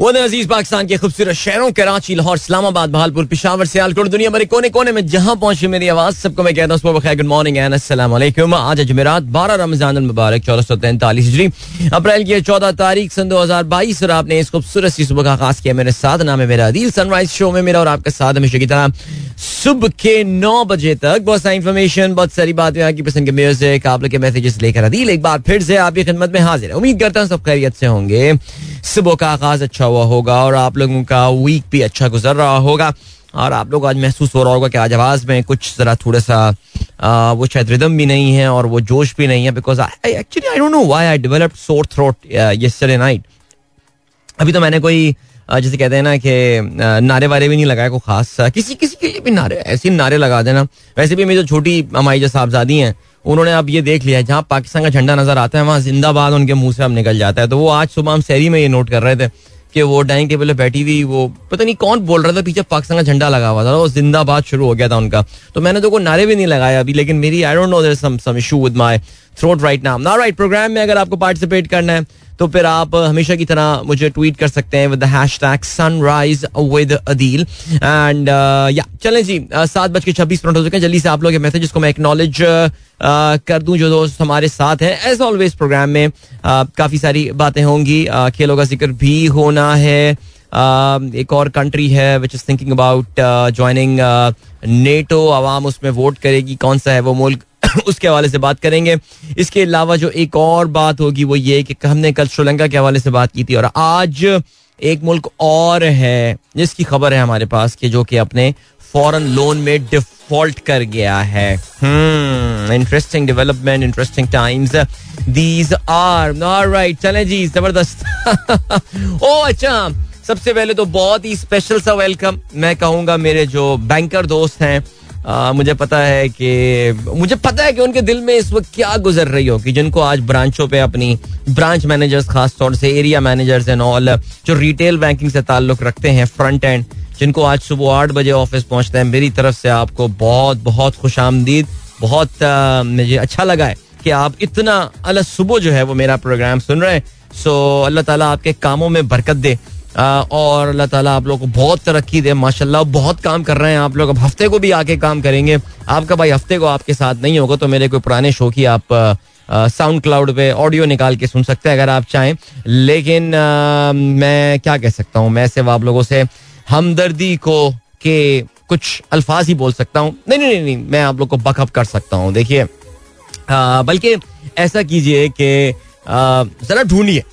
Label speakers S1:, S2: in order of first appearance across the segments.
S1: वो अज़ीज़ पाकिस्तान के खूबसूरत शहरों, कराची, लाहौर, इस्लामाबाद भालपुर पिशावर, सियालकोट, दुनिया भरे कोने कोने में जहाँ पहुँचे मेरी आवाज़, सबको मैं कहता हूँ गुड मॉर्निंग वालेकुम आज अजमेरात बारह रमज़ान मुबारक, चौदह सौ तैंतालीस हिजरी। अप्रैल की चौदह तारीख सन दो हज़ार बाईस, और आपने इस खूबसूरत सी सुबह का आगाज़ किया मेरे साथ। नाम है मेरा अदील सनराइज शो में मेरा और आपका साथ हमेशा की तरह सुबह के नौ बजे तक बहुत सारी इन्फॉर्मेशन बहुत सारी बातें, आपकी पसंद के म्यूज़िक आप लोग के मैसेजेस लेकर अदील। एक बार फिर से आपकी खिदमत में हाजिर है। उम्मीद करता हूँ सब खैरियत से होंगे। सुबह का आगाज़ अच्छा हुआ होगा और आप लोगों का वीक भी अच्छा गुजर रहा होगा। और आप लोग आज महसूस हो रहा होगा कि आज आवाज़ में कुछ जरा थोड़ा सा आ, वो शायद रिदम भी नहीं है और वो जोश भी नहीं है because I actually I don't know why I developed sore throat yesterday night अभी तो मैंने कोई जैसे कहते हैं ना कि नारे वारे भी नहीं लगाए को खास किसी किसी के लिए भी नारे ऐसे नारे लगा देना। वैसे भी मेरी जो छोटी हमारी जो साहबजादी हैं उन्होंने अब ये देख लिया जहाँ पाकिस्तान का झंडा नज़र आता है, वहाँ जिंदाबाद उनके मुँह से अब निकल जाता है। तो वो आज सुबह हम शहरी में ये नोट कर रहे थे कि वो डाइनिंग टेबल पे बैठी हुई, वो पता नहीं कौन बोल रहा था, पीछे पाकिस्तान का झंडा लगा हुआ था वो जिंदाबाद शुरू हो गया था उनका। तो मैंने तो कोई नारे भी नहीं लगाया अभी, लेकिन मेरी I don't know there some some issue with my throat right नाम ना राइट प्रोग्राम में अगर आपको पार्टिसिपेट करना है तो फिर आप हमेशा की तरह मुझे ट्वीट कर सकते हैं with hash tag sunrise with Adeel and या चलें जी सात बज के छब्बीस मिनट हो चुके हैं। जल्दी से आप लोग मैसेज को मैं एक्नॉलेज कर दूँ, जो दोस्त हमारे साथ हैं। एज ऑलवेज प्रोग्राम में काफ़ी सारी बातें होंगी। खेलों का ज़िक्र भी होना है। एक और कंट्री है which is thinking about joining NATO आवाम उसमें वोट करेगी। कौन सा है वो मुल्क? उसके हवाले से बात करेंगे। इसके अलावा जो एक और बात होगी, वो ये कि हमने कल श्रीलंका के हवाले से बात की थी और आज एक मुल्क और है, जिसकी खबर है हमारे पास कि जो कि अपने फॉरेन लोन में डिफ़ॉल्ट कर गया है। Interesting development interesting times these are right चले जी, ज़बरदस्त। ओ अच्छा सबसे पहले तो बहुत ही स्पेशल सा वेलकम मैं कहूँगा मेरे जो बैंकर दोस्त हैं आ, मुझे पता है कि मुझे पता है कि उनके दिल में इस वक्त क्या गुजर रही हो कि जिनको आज ब्रांचों पे अपनी ब्रांच मैनेजर्स खास तौर से एरिया मैनेजर्स एंड ऑल जो रिटेल बैंकिंग से ताल्लुक रखते हैं फ्रंट एंड जिनको आज सुबह आठ बजे ऑफ़िस पहुँचते हैं मेरी तरफ़ से आपको बहुत बहुत खुश आमदीद बहुत मुझे अच्छा लगा है कि आप इतना अल सुबह जो है वो मेरा प्रोग्राम सुन रहे हैं। सो अल्लाह ताला आपके कामों में बरकत दे। और अल्लाह ताला आप लोगों को बहुत तरक्की दे माशाल्लाह बहुत काम कर रहे हैं आप लोग। अब हफ़्ते को भी आके काम करेंगे। आपका भाई हफ़्ते को आपके साथ नहीं होगा तो मेरे कोई पुराने शो की आप साउंड क्लाउड पे ऑडियो निकाल के सुन सकते हैं अगर आप चाहें। लेकिन आ, मैं क्या कह सकता हूँ मैं सिर्फ़ आप लोगों से हमदर्दी को के कुछ अल्फाज ही बोल सकता हूँ। नहीं नहीं नहीं मैं आप लोग को बकअप कर सकता हूँ देखिए। बल्कि ऐसा कीजिए कि जरा ढूंढिए।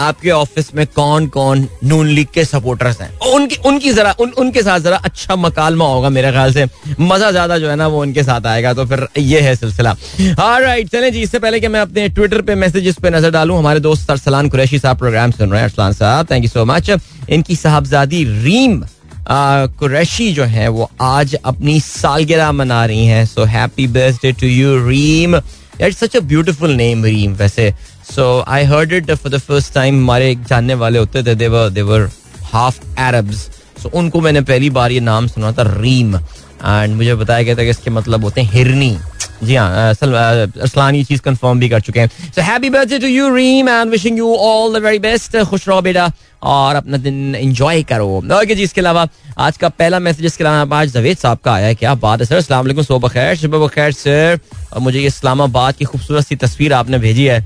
S1: आपके ऑफ़िस में कौन कौन नून लीग के सपोर्टर्स हैं? उनकी उनकी जरा उन, उनके साथ जरा अच्छा मकालमा होगा मेरे ख्याल से। मज़ा ज़्यादा जो है ना वो उनके साथ आएगा तो फिर ये है सिलसिला। राइट चले जी इससे पहले कि मैं अपने ट्विटर पे मैसेजेस पे नज़र डालूं हमारे दोस्त अरसलान कुरैशी साहब प्रोग्राम सुन रहे हैं अरसलान साहब थैंक यू सो मच इनकी साहबजादी रीम कुरैशी जो है वो आज अपनी सालगिरह मना रही हैं। So happy birthday to you Reem. It's such a beautiful name Reem वैसे। So I heard it for the first time हमारे एक जानने वाले होते थे देवर देवर हाफ़ अरब्स सो उनको मैंने पहली बार ये नाम सुना था रीम एंड मुझे बताया गया था कि इसके मतलब होते हैं हिरनी. जी हाँ असलान ये चीज़ कंफर्म भी कर चुके हैं. So happy birthday to you Reem and wishing you all the very best खुश रहो बेटा, और अपना दिन एंजॉय करो. ओके जी, इसके अलावा आज का पहला मैसेज इसके अलावा आज जवेद साहब का आया है। क्या बात है सर वालेकुम सुबह बखैर सुबह बखैर सर और मुझे ये इस्लामाबाद की खूबसूरत सी तस्वीर आपने भेजी है।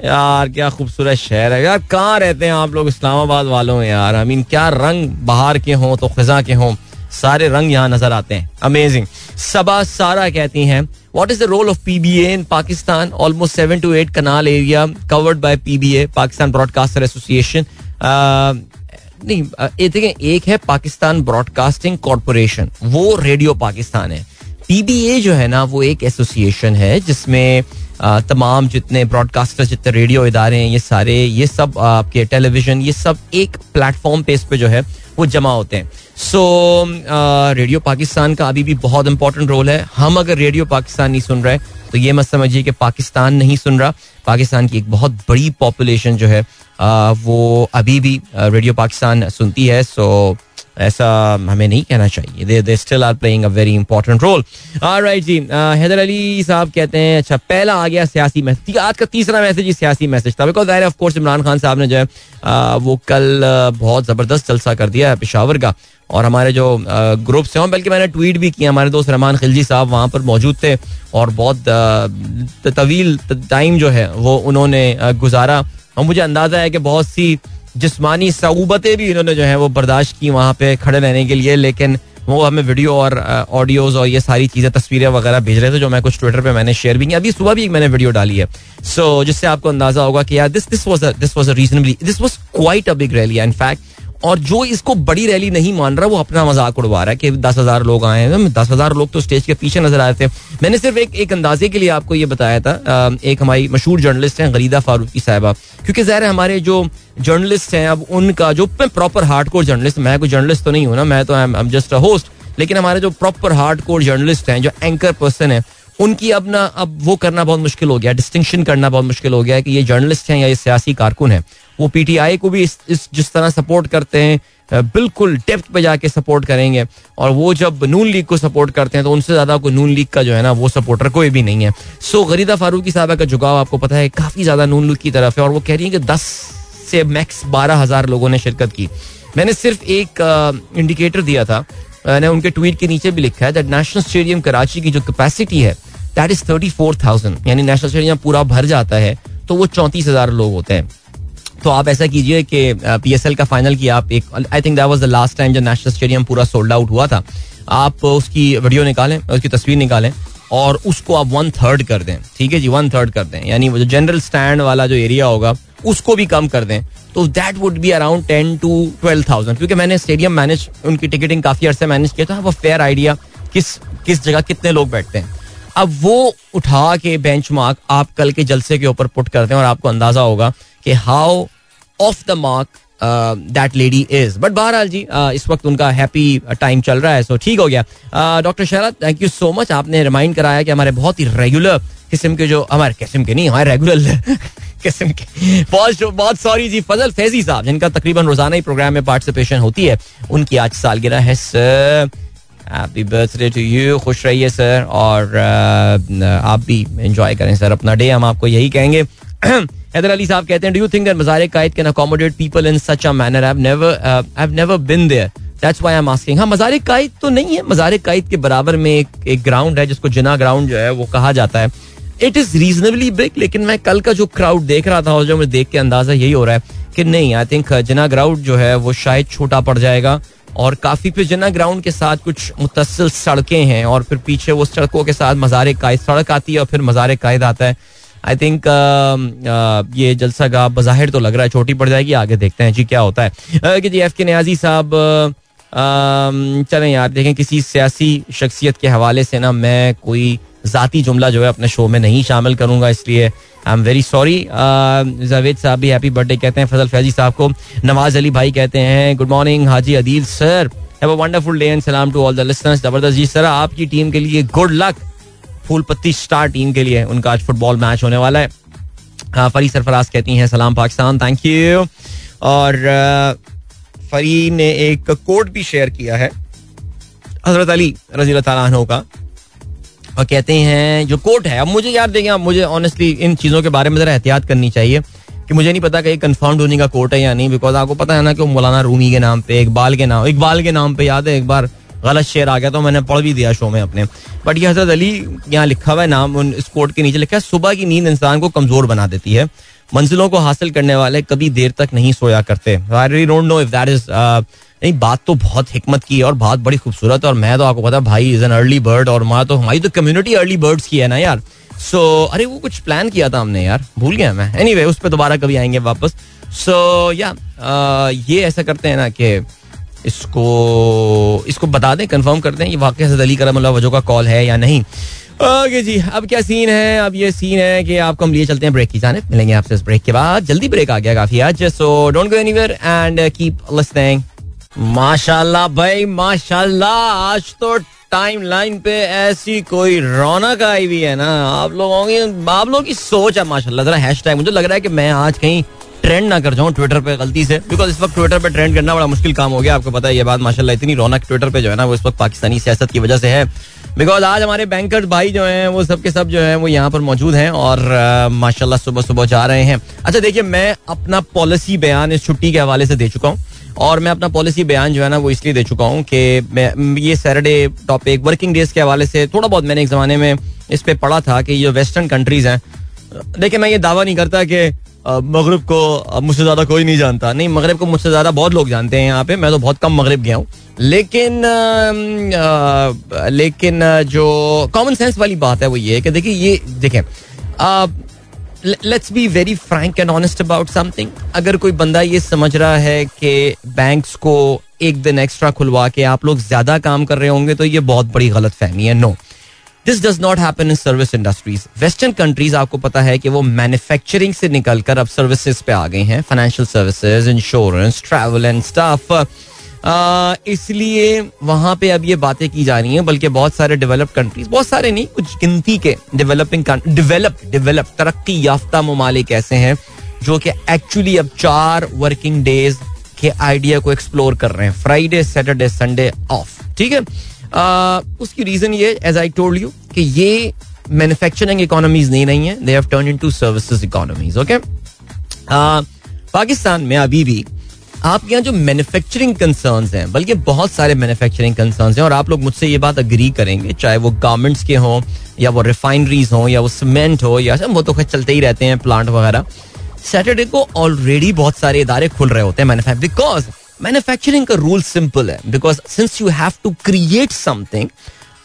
S1: यार, क्या खूबसूरत शहर है। यार, कहाँ रहते हैं आप लोग इस्लामाबाद वालों यार? आई मीन क्या रंग बाहर के हों तो खजा के हों? सारे रंग यहाँ नज़र आते हैं। अमेजिंग सबा सारा कहती हैं what is the role of PBA in Pakistan almost seven to eight kanal area covered by PBA Pakistan broadcaster association नहीं देखें, एक है पाकिस्तान ब्रॉडकास्टिंग कॉरपोरेशन वो रेडियो पाकिस्तान है। पीबीए जो है ना, वो एक एसोसिएशन है जिसमें तमाम जितने ब्रॉडकास्टर जितने रेडियो इदारे हैं, ये सारे, ये सब आपके टेलीविज़न ये सब एक प्लेटफॉर्म पे इस पे जो है, वो जमा होते हैं। सो रेडियो पाकिस्तान का अभी भी बहुत इंपॉर्टेंट रोल है। हम अगर रेडियो पाकिस्तान नहीं सुन रहे तो ये मत समझिए कि पाकिस्तान नहीं सुन रहा। पाकिस्तान की एक बहुत बड़ी पॉपुलेशन जो है वो अभी भी रेडियो पाकिस्तान सुनती है। सो ऐसा हमें नहीं कहना चाहिए। They they still are playing a very important role right जी हैदर अली साहब कहते हैं अच्छा पहला आ गया सियासी मैसेज आज का तीसरा मैसेज ही सियासी मैसेज था। Because of course Imran Khan साहब ने जो है वो कल बहुत ज़बरदस्त जलसा कर दिया है पिशावर का। और हमारे जो ग्रुप्स हैं, बल्कि मैंने ट्वीट भी किया हमारे दोस्त रहमान खिलजी साहब वहाँ पर मौजूद थे। और बहुत तवील टाइम जो है, वो उन्होंने गुजारा। और मुझे अंदाज़ा है कि बहुत सी जिस्मानी सऊबतें भी इन्होंने जो है वो बर्दाश्त की वहाँ पे खड़े रहने के लिए लेकिन वो हमें वीडियो और ऑडियोज और ये सारी चीज़ें तस्वीरें वगैरह भेज रहे थे जो मैं कुछ ट्विटर पे मैंने शेयर भी की अभी सुबह भी एक मैंने वीडियो डाली है। सो so, जिससे आपको अंदाज़ा होगा कि यार this this was this was a reasonably this was quite a big rally in fact और जो इसको बड़ी रैली नहीं मान रहा वो अपना मज़ाक उड़वा रहा है कि दस हज़ार लोग आए हैं। दस हज़ार लोग तो स्टेज के पीछे नज़र आए थे। मैंने सिर्फ़ एक एक अंदाजे के लिए आपको ये बताया था। एक हमारी मशहूर जर्नलिस्ट हैं गरीदा फारूकी साहबा। क्योंकि ज़ाहिर हमारे जो जर्नलिस्ट हैं अब उनका जो प्रॉपर हार्ड कोर जर्नलिस्ट मैं कोई जर्नलिस्ट तो नहीं हूँ ना मैं तो I am just a host लेकिन हमारे जो प्रॉपर हार्ड कोर जर्नलिस्ट हैं जो एंकर पर्सन है उनकी अब ना अब वो करना बहुत मुश्किल हो गया डिस्टिंक्शन करना बहुत मुश्किल हो गया है कि ये जर्नलिस्ट हैं या ये सियासी कारकुन है। वो पीटीआई को भी इस, इस जिस तरह सपोर्ट करते हैं बिल्कुल डेप्थ पे जाके सपोर्ट करेंगे और वो जब नून लीग को सपोर्ट करते हैं तो उनसे ज़्यादा कोई नून लीग का जो है ना वो सपोर्टर कोई भी नहीं है। सो गरीदा फारूकी साहबा का झुकाव आपको पता है काफ़ी ज़्यादा नून लीग की तरफ़ है और वो कह रही है कि दस से मैक्स बारह हज़ार लोगों ने शिरकत की। मैंने सिर्फ़ एक इंडिकेटर दिया था। मैंने उनके ट्वीट के नीचे भी लिखा है दैट नेशनल स्टेडियम कराची की जो कैपेसिटी है that is thirty four thousand यानी नेशनल स्टेडियम पूरा भर जाता है तो वो चौंतीस हज़ार लोग होते हैं। तो आप ऐसा कीजिए कि पी एस एल का फाइनल की आप एक I think that was the last time जब नेशनल स्टेडियम पूरा सोल्ड आउट हुआ था। आप उसकी वीडियो निकालें, उसकी तस्वीर निकालें और उसको आप वन थर्ड कर दें। ठीक है जी वन थर्ड कर दें। यानी जो जनरल स्टैंड वाला जो एरिया होगा उसको भी कम कर दें। तो that would be around ten to twelve thousand क्योंकि मैंने स्टेडियम मैनेज उनकी टिकटिंग काफ़ी अर्से मैनेज किया था वो फेयर आइडिया किस किस जगह कितने लोग बैठते हैं। अब वो उठा के बेंच मार्क आप कल के जलसे के ऊपर पुट करते हैं और आपको अंदाज़ा होगा कि how off the mark that lady is but बहरहाल जी uh, इस वक्त उनका हैप्पी टाइम चल रहा है सो ठीक हो गया। Doctor Sharad thank you so much आपने रिमाइंड कराया कि हमारे बहुत ही रेगुलर किस्म के जो हमारे किस्म के नहीं हमारे रेगुलर किस्म के। बहुत बहुत सॉरी जी, फजल फैजी साहब, जिनका तकरीबन रोज़ाना ही प्रोग्राम में पार्टिसिपेशन होती है, उनकी आज सालगिरह है sir happy birthday to you खुश रहिए सर और आप भी एंजॉय करें सर अपना डे हम आपको यही कहेंगे। हैदर अली साहब कहते हैं do you think that Mazar Quaid can accommodate people in such a manner I never I have never been there that's why I am asking हाँ मज़ार कायद तो नहीं है। मज़ार कायद के बराबर में एक एक ग्राउंड है, जिसको जिना ग्राउंड जो है, वो कहा जाता है। इट इज़ रीजनेबली बिग लेकिन मैं कल का जो क्राउड देख रहा था जो मैं देख के अंदाज़ा यही हो रहा है कि नहीं आई थिंक जिना ग्राउंड जो है वो शायद छोटा पड़ जाएगा और काफ़ी फिर जिना ग्राउंड के साथ कुछ मुतसिल सड़कें हैं और फिर पीछे वो सड़कों के साथ मज़ार कायद सड़क आती है और फिर मज़ार कायद आता है। आई थिंक um, uh, ये जलसा का बज़ाहिर तो लग रहा है छोटी पड़ जाएगी आगे देखते हैं जी क्या होता है। Uh, कि जी एफ़ के न्याजी साहब uh, um, चलें यार देखें किसी सियासी शख्सियत के हवाले से ना मैं कोई ज़ाती जुमला जो है अपने शो में नहीं शामिल करूँगा इसलिए I am very sorry Javed साहब भी हैप्पी बर्थडे कहते हैं फजल फैजी साहब को। नवाज़ अली भाई कहते हैं good morning Haji Adeel sir have a wonderful day and सलाम टू ऑल द लिसनर्स ज़बरदस्त जी सर आपकी टीम के लिए गुड लक फूल पत्ती स्टार टीम के लिए उनका आज फुटबॉल मैच होने वाला है। हाँ, फरी सरफराज कहती हैं सलाम पाकिस्तान थैंक यू और फरी ने एक कोट भी शेयर किया है। हज़रत अली रज़ी तला का। और कहते हैं, जो कोर्ट है, अब मुझे याद देंगे मुझे ऑनेस्टली इन चीज़ों के बारे में ज़रा एहतियात करनी चाहिए कि मुझे नहीं पता कि कंफर्म होने का कोर्ट है या नहीं बिकॉज़ आपको पता है ना कि मौलाना रूमी के नाम पे, इकबाल के नाम, इकबाल के नाम पे याद है, एक बार गलत शेर आ गया तो मैंने पढ़ भी दिया शो में अपने। बट ये हज़रत अली यहाँ लिखा हुआ है, नाम उन, इस कोर्ट के नीचे लिखा है, सुबह की नींद इंसान को कमज़ोर बना देती है, मंजिलों को हासिल करने वाले कभी देर तक नहीं सोया करते। I don't know if that is नहीं बात तो बहुत हिकमत की है और बात बड़ी खूबसूरत और मैं तो आपको पता भाई इज़ एन अर्ली बर्ड और हमारा तो हमारी तो कम्युनिटी अर्ली बर्ड्स की है ना यार। सो so, अरे वो कुछ प्लान किया था हमने यार भूल गया मैं। एनी anyway, उस पर दोबारा कभी आएँगे वापस। सो so, या yeah, ये ऐसा करते हैं ना कि इसको इसको बता दें कंफर्म कर दें ये वाकई हज़रत अली करम वजह का कॉल है या नहीं। ओके जी अब क्या सीन है? अब ये सीन है कि आपको हम लिए चलते हैं ब्रेक की जाने मिलेंगे आपसे इस ब्रेक के बाद। जल्दी ब्रेक आ गया काफ़ी आज। So don't go anywhere and keep listening माशाल्लाह भाई, माशाल्लाह, आज तो टाइम लाइन पे ऐसी कोई रौनक आई हुई है ना। आप लोगों की, आप लोगों की सोच है माशाल्लाह, जरा हैश टैग मुझे लग रहा है कि मैं आज कहीं ट्रेंड ना कर जाऊँ ट्विटर पे गलती से बिकॉज़ इस वक्त ट्विटर पे ट्रेंड करना बड़ा मुश्किल काम हो गया, आपको पता है ये बात, माशाल्लाह, इतनी रौनक ट्विटर पे जो है ना, वो इस वक्त पाकिस्तानी सियासत की वजह से है। बिकॉज़ आज हमारे बैंकर भाई जो हैं, वो सब के सब जो है, वो यहाँ पर मौजूद हैं और माशाल्लाह सुबह सुबह जा रहे हैं। अच्छा देखिए, मैं अपना पॉलिसी बयान इस छुट्टी के हवाले से दे चुका हूँ। और मैं अपना पॉलिसी बयान जो है ना वो इसलिए दे चुका हूँ कि मैं ये सैटरडे टॉपिक वर्किंग डेज़ के हवाले से थोड़ा बहुत मैंने एक जमाने में इस पर पढ़ा था कि ये वेस्टर्न कंट्रीज़ हैं। देखिए मैं ये दावा नहीं करता कि मगरब को मुझसे ज़्यादा कोई नहीं जानता। नहीं मगरब को मुझसे ज़्यादा बहुत लोग जानते हैं यहाँ पे। मैं तो बहुत कम मगरब गया हूँ। लेकिन आ, लेकिन जो कॉमन सेंस वाली बात है वो ये है कि देखिए ये देखें let's be very frank and honest about something अगर कोई बंदा ये समझ रहा है कि बैंक्स को एक दिन एक्स्ट्रा खुलवा के आप लोग ज़्यादा काम कर रहे होंगे तो ये बहुत बड़ी गलत फहमी है no this does not happen in service industries western countries आपको पता है कि वो मैन्युफैक्चरिंग से निकलकर अब सर्विसेज़ पे आ गई हैं. Financial services insurance travel and staff इसलिए वहाँ पे अब ये बातें की जा रही हैं, बल्कि बहुत सारे डेवलप कंट्रीज़ बहुत सारे नहीं, कुछ गिनती के डेवलपिंग डेवलप डेवलप तरक्की याफ्ता ममालिक ऐसे हैं, जो कि एक्चुअली अब चार वर्किंग डेज़ के आइडिया को एक्सप्लोर कर रहे हैं। फ्राइडे सैटरडे संडे ऑफ़ ठीक है? उसकी रीजन ये एज आई टोल्ड यू कि ये मैन्युफैक्चरिंग इकोनॉमीज नहीं रही हैं they have turn into services economies okay Pakistan में अभी भी आपके यहाँ जो मैन्युफैक्चरिंग कंसर्न हैं, बल्कि बहुत सारे मैन्युफैक्चरिंग कंसर्न हैं, और आप लोग मुझसे ये बात अग्री करेंगे, चाहे वो गारमेंट्स के हों, या वो रिफाइनरीज हों, या वो सीमेंट हो, या वो तो चलते ही रहते हैं प्लांट वगैरह। सैटरडे को ऑलरेडी बहुत सारे इदारे खुल रहे होते हैं बिकॉज़ मैन्युफैक्चरिंग का रूल सिंपल है because since you have to create something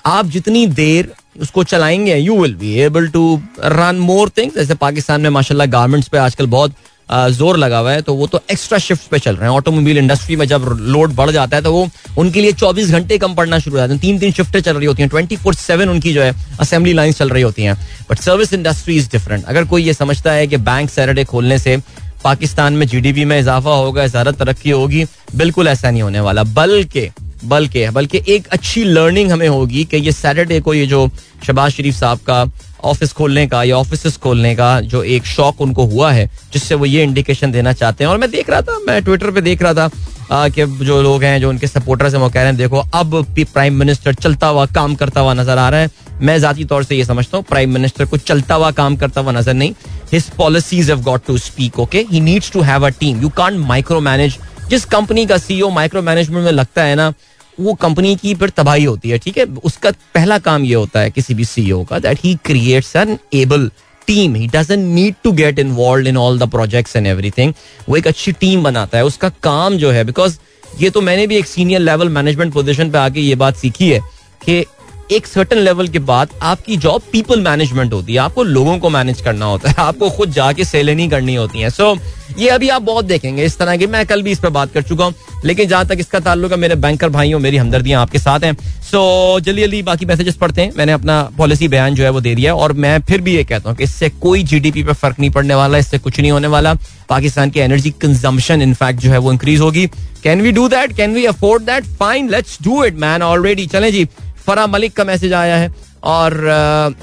S1: आप जितनी देर उसको चलाएँगे you will be able to run more things जैसे पाकिस्तान में माशाल्लाह गारमेंट्स पे आजकल बहुत ज़ोर लगा हुआ है तो वो तो एक्स्ट्रा शिफ्ट पे चल रहे हैं। ऑटोमोबाइल इंडस्ट्री में जब लोड बढ़ जाता है तो वो उनके लिए 24 घंटे कम पड़ना शुरू हो जाते हैं। तीन तीन शिफ्टें चल रही होती हैं ट्वेंटी फोर सेवन उनकी जो है असेंबली लाइन चल रही होती हैं। But service industry is different अगर कोई ये समझता है कि बैंक सैटरडे खोलने से पाकिस्तान में जीडीपी में इजाफा होगा ज़्यादा तरक्की होगी, बिल्कुल ऐसा नहीं होने वाला। बल्कि बल्कि बल्कि एक अच्छी लर्निंग हमें होगी कि ये सैटरडे को ये जो शबाज शरीफ साहब का ऑफ़िस खोलने का या ऑफ़िस खोलने का जो एक शौक उनको हुआ है जिससे वो ये इंडिकेशन देना चाहते हैं। और मैं देख रहा था मैं ट्विटर पे देख रहा था आ, कि जो लोग हैं जो उनके सपोर्टर्स हैं वो कह रहे हैं देखो अब भी प्राइम मिनिस्टर चलता हुआ काम करता हुआ नज़र आ रहा है। मैं जाती तौर से ये समझता हूँ प्राइम मिनिस्टर को चलता हुआ काम करता हुआ नज़र नहीं। His policies have got to speak okay he needs to have a team you can't micro manage जिस कंपनी का सीईओ माइक्रो मैनेजमेंट में लगता है ना वो कंपनी की फिर तबाही होती है, ठीक है? उसका पहला काम ये होता है किसी भी सीईओ का that he creates an able team he doesn't need to get involve in all the projects and everything वो एक अच्छी टीम बनाता है। उसका काम जो है बिकॉज़ ये तो मैंने भी एक सीनियर लेवल मैनेजमेंट पोजिशन पे आके ये बात सीखी है कि एक सर्टन लेवल के बाद आपकी जॉब पीपल मैनेजमेंट होती है। आपको लोगों को मैनेज करना होता है। आपको खुद जाके सेलेनी करनी होती है। सो so, ये अभी आप बहुत देखेंगे इस तरह की। मैं कल भी इस पर बात कर चुका हूँ। लेकिन जहाँ तक इसका ताल्लुक है मेरे बैंकर भाइयों मेरी हमदर्दियाँ आपके साथ हैं। सो so, जल्दी जल्दी बाकी मैसेजेस पढ़ते हैं। मैंने अपना पॉलिसी बयान जो है वो दे दिया और मैं फिर भी ये कहता हूँ कि इससे कोई जीडीपी पे फ़र्क नहीं पड़ने वाला इससे कुछ नहीं होने वाला। पाकिस्तान की एनर्जी कंजम्पशन इनफैक्ट जो है वो इंक्रीज होगी। Can we do that can we afford that fine let's do it man already चले जी। फरा मलिक का मैसेज आया है और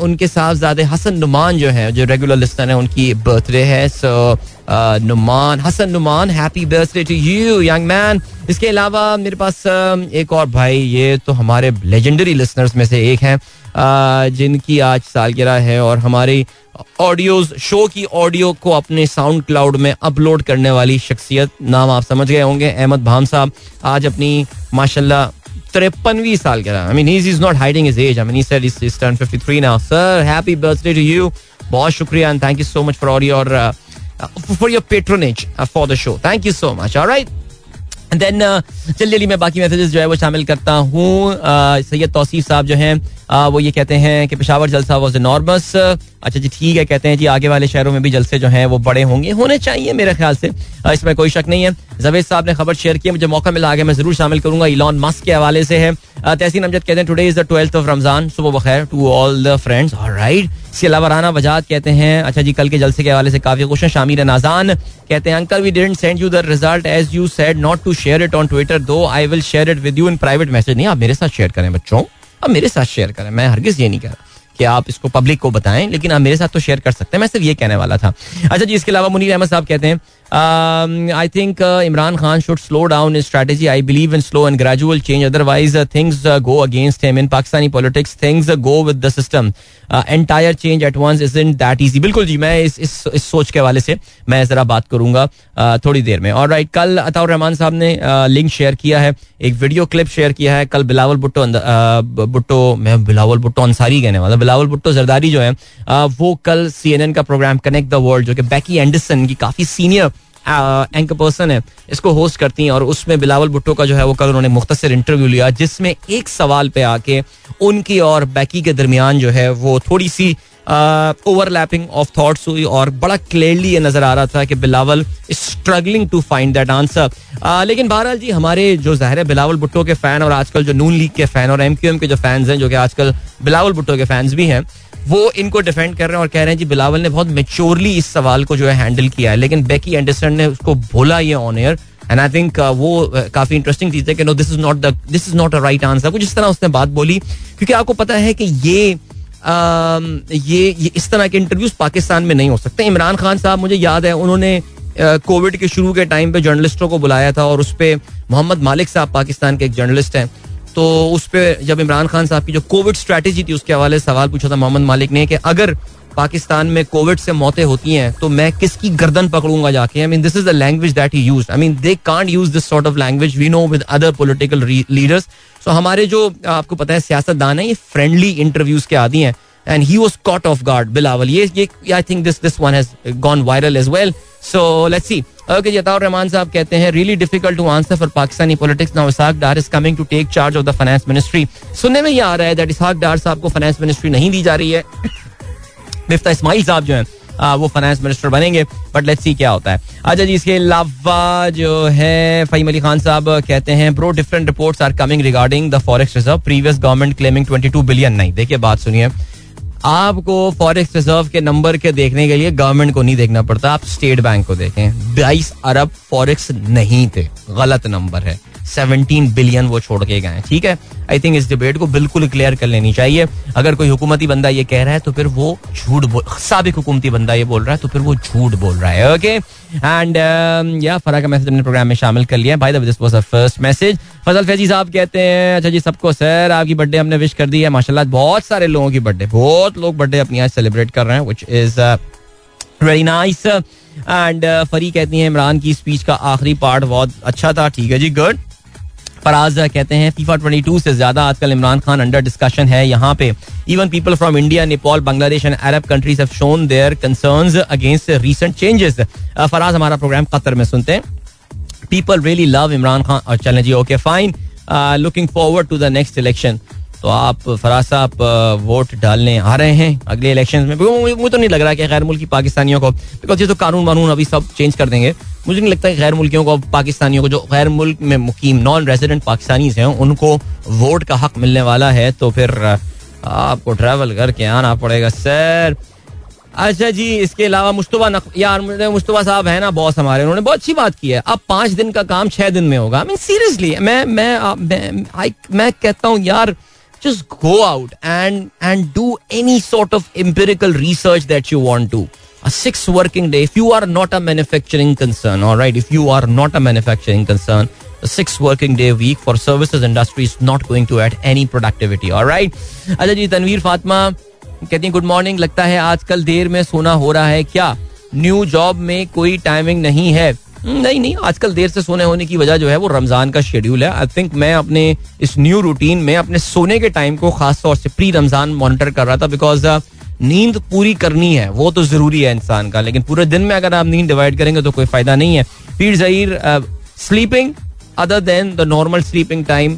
S1: उनके साहबजादे हसन नुमान जो है, जो रेगुलर लिस्टर है, उनकी बर्थडे है so Numan, Hasan Numan happy birthday to you young man इसके अलावा मेरे पास एक और भाई, ये तो हमारे लेजेंडरी लिसनर्स में से एक हैं जिनकी आज सालगिरह है और हमारी ऑडियोज शो की ऑडियो को अपने साउंड क्लाउड में अपलोड करने वाली शख्सियत, नाम आप समझ गए होंगे, अहमद भाम साहब, आज अपनी, माशाल्लाह तिरपनवी साल के I mean is not hiding is age I mean he said is turn 53 now sir happy birthday to you बहुत शुक्रिया and thank you so much for all your for your patronage for the show thank you so much alright then जल्दी जल्दी मैं बाकी messages जो है वो शामिल करता हूँ। सैयद तौसीफ साहब जो हैं वो ये कहते हैं कि पेशावर जलसा वॉज़ नॉर्मस अच्छा जी, ठीक है, कहते हैं जी, आगे वाले शहरों में भी जलसे जो हैं, वो बड़े होंगे, होने चाहिए मेरे ख्याल से। इसमें कोई शक नहीं है। जवेद साहब ने खबर शेयर की मुझे मौका मिला, आगे मैं ज़रूर शामिल करूँगा। इलॉन मस्क के हवाले से है। तहसीन अमजद कहते हैं today is the twelfth of Ramzan सुबह बखैर to all the friends right इसके अलावा राना वजाद कहते हैं अच्छा जी, कल के जलसे के हवाले से काफ़ी खुश हैं, शामिर नाजान। कहते हैं uncle we didn't send you the result as you said not to share it on Twitter though I will share it with you in private message नहीं, आप मेरे साथ शेयर करें, बच्चों। अब मेरे साथ शेयर करें। मैं हरगिज ये नहीं कह रहा कि आप इसको पब्लिक को बताएँ, लेकिन आप मेरे साथ तो शेयर कर सकते हैं। मैं सिर्फ़ ये कहने वाला था। अच्छा जी, इसके अलावा मुनीर अहमद साहब कहते हैं I think Imran Khan should slow down strategy I believe in slow and gradual change otherwise things go against him in Pakistani politics things go with the system entire change at once is in that easy बिल्कुल जी मैं इस इस इस सोच के हवाले से मैं जरा बात करूँगा uh, थोड़ी देर में और राइट कल अताउर रहमान साहब ने लिंक uh, शेयर किया है एक वीडियो क्लिप शेयर किया है कल बिलावल भुट्टो भुट्टो मैं बिलावल भुट्टो अंसारी कहने वाला बिलावल भुट्टो जरदारी जो है uh, वो कल सी का प्रोग्राम कनेक्ट द वर्ल्ड जो कि बैकी एंडरसन की काफ़ी सीनियर एंकर पर्सन है, इसको होस्ट करती हैं और उसमें बिलावल भुट्टो का जो है वो कल उन्होंने मुख्तर इंटरव्यू लिया, जिसमें एक सवाल पे आके उनकी और बैकी के दरमियान जो है वो थोड़ी सी ओवरलैपिंग ऑफ़ थॉट्स हुई और बड़ा क्लियरली ये नज़र आ रहा था कि Bilawal struggling to find that answer लेकिन बहरहाल जी, हमारे जो ज़ाहिर है बिलावल भुट्टो के फ़ैन और आजकल जो नून लीग के फ़ैन और एम क्यू एम के जो फैंस हैं, जो कि आजकल बिलावल भुट्टो के फैंस भी हैं वो इनको डिफेंड कर रहे हैं और कह रहे हैं जी बिलावल ने बहुत मेच्योरली इस सवाल को जो है हैंडल किया है. लेकिन बेकी एंडरसन ने उसको बोला ये on air and I think वो uh, काफ़ी इंटरेस्टिंग चीज़ है कि no this is not the this is not a right answer कुछ इस तरह उसने बात बोली क्योंकि आपको पता है कि ये Um, ये, ये इस तरह के इंटरव्यूज़ पाकिस्तान में नहीं हो सकते। इमरान खान साहब मुझे याद है उन्होंने कोविड uh, के शुरू के टाइम पे जर्नलिस्टों को बुलाया था और उस पर मोहम्मद मालिक साहब पाकिस्तान के एक जर्नलिस्ट हैं। तो उस पर जब इमरान खान साहब की जो कोविड स्ट्रैटेजी थी, उसके हवाले सवाल पूछा था मोहम्मद मालिक ने कि अगर पाकिस्तान में कोविड से मौतें होती हैं तो मैं किसकी गर्दन पकड़ूँगा जाके? I mean this is the language that he use I mean they can't use this sort of language we know with other political leaders so हमारे जो, आपको पता है, सियासतदान है, ये फ्रेंडली इंटरव्यूज़ के आदि हैं। And he was caught off guard Bilawal ये I think this this one has gone viral as well so let's see okay जी अताउर रहमान साहब कहते हैं really difficult to answer for Pakistani politics now Ishaq Dar is coming to take charge of the finance ministry सुनने में ये आ रहा है that Isaac डार साहब को फाइनेंस मिनिस्ट्री नहीं दी जा रही है मिफ्ता इस्माइल साहब जो हैं वो फाइनेंस मिनिस्टर बनेंगे बट लेट्स सी क्या होता है अच्छा जी इसके अलावा जो है फहीम अली खान साहब कहते हैं pro different reports are coming regarding the forest reserve previous government claiming 22 billion नहीं देखिए बात सुनिए आपको फॉरेक्स रिज़र्व के नंबर के देखने के लिए गवर्नमेंट को नहीं देखना पड़ता, आप स्टेट बैंक को देखें। बाईस अरब फॉरेक्स नहीं थे, गलत नंबर है। सेवनटीन बिलियन वो छोड़ के गए ठीक है? आई थिंक इस डिबेट को बिल्कुल क्लियर कर लेनी चाहिए। अगर कोई हुकूमती बंदा ये कह रहा है तो फिर वो झूठ बोल, सबक हुकूमती बंदा ये बोल रहा है तो फिर वो झूठ बोल रहा है ओके एंड या फरा का मैसेज हमने प्रोग्राम में शामिल कर लिया। The this was first message Fazal Faizi साहब कहते हैं अच्छा जी, सबको सर, आपकी बर्थडे हमने विश कर दी है। माशाल्लाह, बहुत सारे लोगों की बर्थडे बहुत लोग बर्थडे अपनी आज सेलिब्रेट कर रहे हैं which is very nice and Fari कहती हैं, इमरान की स्पीच का आखिरी पार्ट बहुत अच्छा था, ठीक है जी गुड फराज कहते हैं फीफा 22 से ज़्यादा आजकल इमरान खान अंडर डिस्कशन है यहाँ पे। Even people from India Nepal Bangladesh and Arab countries have shown their concerns against recent changes Faraz हमारा प्रोग्राम कतर में सुनते हैं। People really love Imran Khan. और चलें जी okay fine looking forward to the next election तो आप फराज साहब vote डालने आ रहे हैं अगले इलेक्शन में? मुझे तो नहीं लग रहा कि गैर मुल्की पाकिस्तानियों को बिकॉज़ ये तो कानून वानून अभी सब चेंज कर देंगे। मुझे नहीं लगता गैर मुल्कियों को पाकिस्तानियों को जो गैर मुल्क में मुकीम नॉन रेजिडेंट पाकिस्तानी हैं उनको वोट का हक मिलने वाला है। तो फिर आपको ट्रैवल करके आना पड़ेगा सर अच्छा जी इसके अलावा मुश्तबा नक यार मुश्तबा साहब है ना बॉस हमारे उन्होंने बहुत अच्छी बात की है। अब पाँच दिन का काम छह दिन में होगा। मैं सीरियसली मैं मैं मैं, मैं कहता हूँ यार just go out and and do any sort of empirical research that you want to a six working day if you are not a manufacturing concern all right if you are not a manufacturing concern a six working day week for services industry is not going to add any productivity all right अच्छा जी तनवीर फातिमा कहती हैं good morning लगता है आजकल देर में सोना हो रहा है क्या न्यू जॉब में कोई टाइमिंग नहीं है नहीं नहीं आजकल देर से सोने होने की वजह जो है वो रमज़ान का शेड्यूल है। आई थिंक मैं अपने इस न्यू रूटीन में अपने सोने के टाइम को खास तौर से प्री रमज़ान मॉनिटर कर रहा था बिकॉज़ uh, नींद पूरी करनी है वो तो ज़रूरी है इंसान का। लेकिन पूरे दिन में अगर आप नींद डिवाइड करेंगे तो कोई फ़ायदा नहीं है। Pir Zaheer sleeping other than the normal sleeping time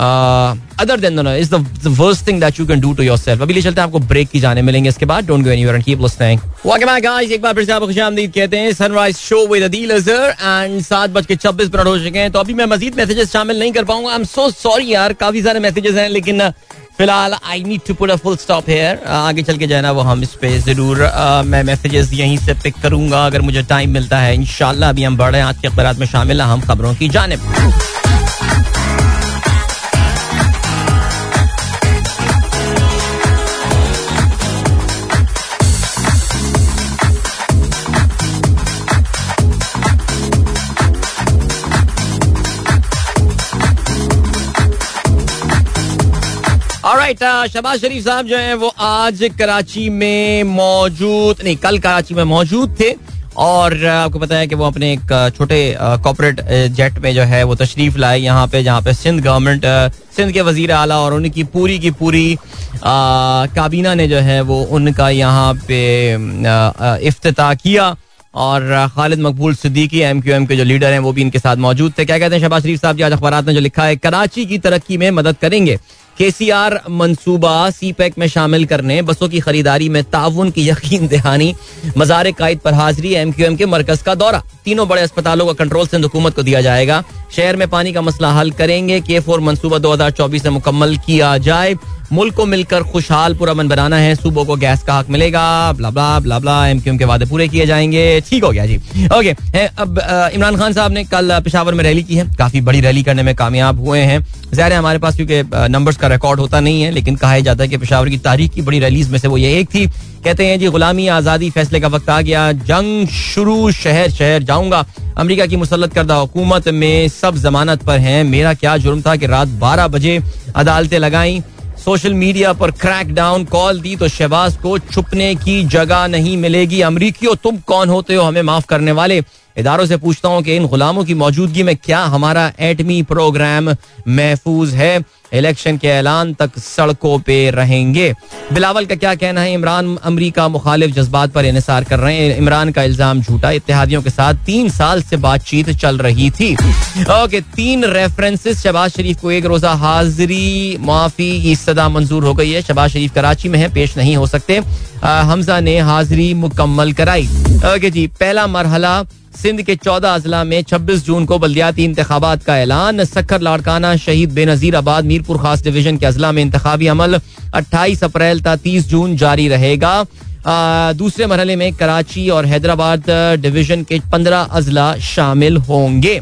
S1: other than is the worst thing that you can do to yourself अभी ले चलते हैं आपको ब्रेक की जाने मिलेंगे इसके बाद don't go anywhere and keep listening welcome back guys एक बार फिर से आपको खुशामदीद कहते हैं sunrise show with Adeel Azhar and 7 बज के 26 मिनट हो चुके हैं। तो अभी मैं मजीद मैसेजेस शामिल नहीं कर पाऊँगा। आई एम सो सॉरी यार काफ़ी सारे मैसेजेस हैं लेकिन uh, फ़िलहाल I need to put a full stop here आगे चल के जो है ना वो हम इस पे ज़रूर uh, मैं मैसेजेस यहीं से पिक करूँगा अगर मुझे टाइम मिलता है। इंशाल्लाह अभी हम बढ़े आज के अखबार में शामिल हैं हम खबरों की जानब। राइट शबाज शरीफ साहब जो है, वो आज कराची में मौजूद, नहीं, कल कराची में मौजूद थे और आपको पता है कि वो अपने एक छोटे कॉपोरेट जेट में जो है, वो तशरीफ़ लाए यहाँ पे, जहाँ पे सिंध गवर्नमेंट सिंध के वज़ीर आला और उनकी पूरी की पूरी काबीना ने जो है, वो उनका यहाँ पे अफ्ताह किया और खालिद मकबूल सिद्दीकी एम क्यू एम के जो लीडर हैं, वो भी इनके साथ मौजूद थे। क्या कहते हैं शहबाज शरीफ साहब जी, आज अखबार ने जो लिखा है, कराची की तरक्की में मदद करेंगे। के सी आर मनसूबा सी पैक में शामिल करने, बसों की खरीदारी में ताउन की यकीन दहानी, मजार कायद पर हाजिरी एम क्यू एम के मरकज का दौरा। तीनों बड़े अस्पतालों का कंट्रोल सिंध हुकूमत को दिया जाएगा। शहर में पानी का मसला हल करेंगे के फोर मनसूबा दो हज़ार चौबीस में मुकम्मल किया जाए। मुल्क को मिलकर खुशहाल पुरमन बनाना है। सूबों को गैस का हक मिलेगा, blah blah blah blah M Q M के वादे पूरे किए जाएँगे। ठीक हो गया जी। ओके अब इमरान खान साहब ने कल पिशावर में रैली की है। काफ़ी बड़ी रैली करने में कामयाब हुए हैं। ज़ाहिर है हमारे पास क्योंकि नंबर्स का रिकॉर्ड होता नहीं है, लेकिन कहा जाता है कि पिशावर की तारीख की बड़ी रैलीज में से वो ये एक थी। कहते हैं, जी, गुलामी आज़ादी फैसले का वक्त आ गया। जंग शुरू, शहर शहर जाऊँगा। अमेरिका की मुसलत करदा हुकूमत में सब जमानत पर हैं। मेरा क्या जुर्म था कि रात बारह बजे अदालतें लगाई सोशल मीडिया पर क्रैक डाउन कॉल दी तो शहबाज को छुपने की जगह नहीं मिलेगी। अमरीकियों, तुम कौन होते हो? हमें माफ़ करने वाले। इदारों से पूछता हूँ कि इन गुलामों की मौजूदगी में क्या हमारा एटमी प्रोग्राम महफूज है? इलेक्शन के ऐलान तक सड़कों पे रहेंगे। बिलावल का क्या कहना है? इमरान अमरीका मुखालिफ जज्बात पर इसार कर रहे हैं। इमरान का इल्ज़ाम झूठा इतिहादियों के साथ तीन साल से बातचीत चल रही थी। ओके, तीन रेफरेंसेस शबाज शरीफ को एक रोजा हाजिरी, माफ़ी की सदा मंजूर हो गई है। शबाज शरीफ कराची में है, पेश नहीं हो सकते। हमजा ने हाजिरी मुकम्मल कराई। ओके जी, पहला मरहला सिंध के चौदह अजला में छब्बीस जून को बल्दियाती इंतबात का ऐलान। सखर लाड़काना शहीद बेनजीर आबाद मीरपुर खास डिवीज़न के अजला में इंतबी अमल अट्ठाईस अप्रैल तक तीस जून जारी रहेगा। दूसरे मरहले में कराची और हैदराबाद डिवीज़न के पंद्रह अजला शामिल होंगे।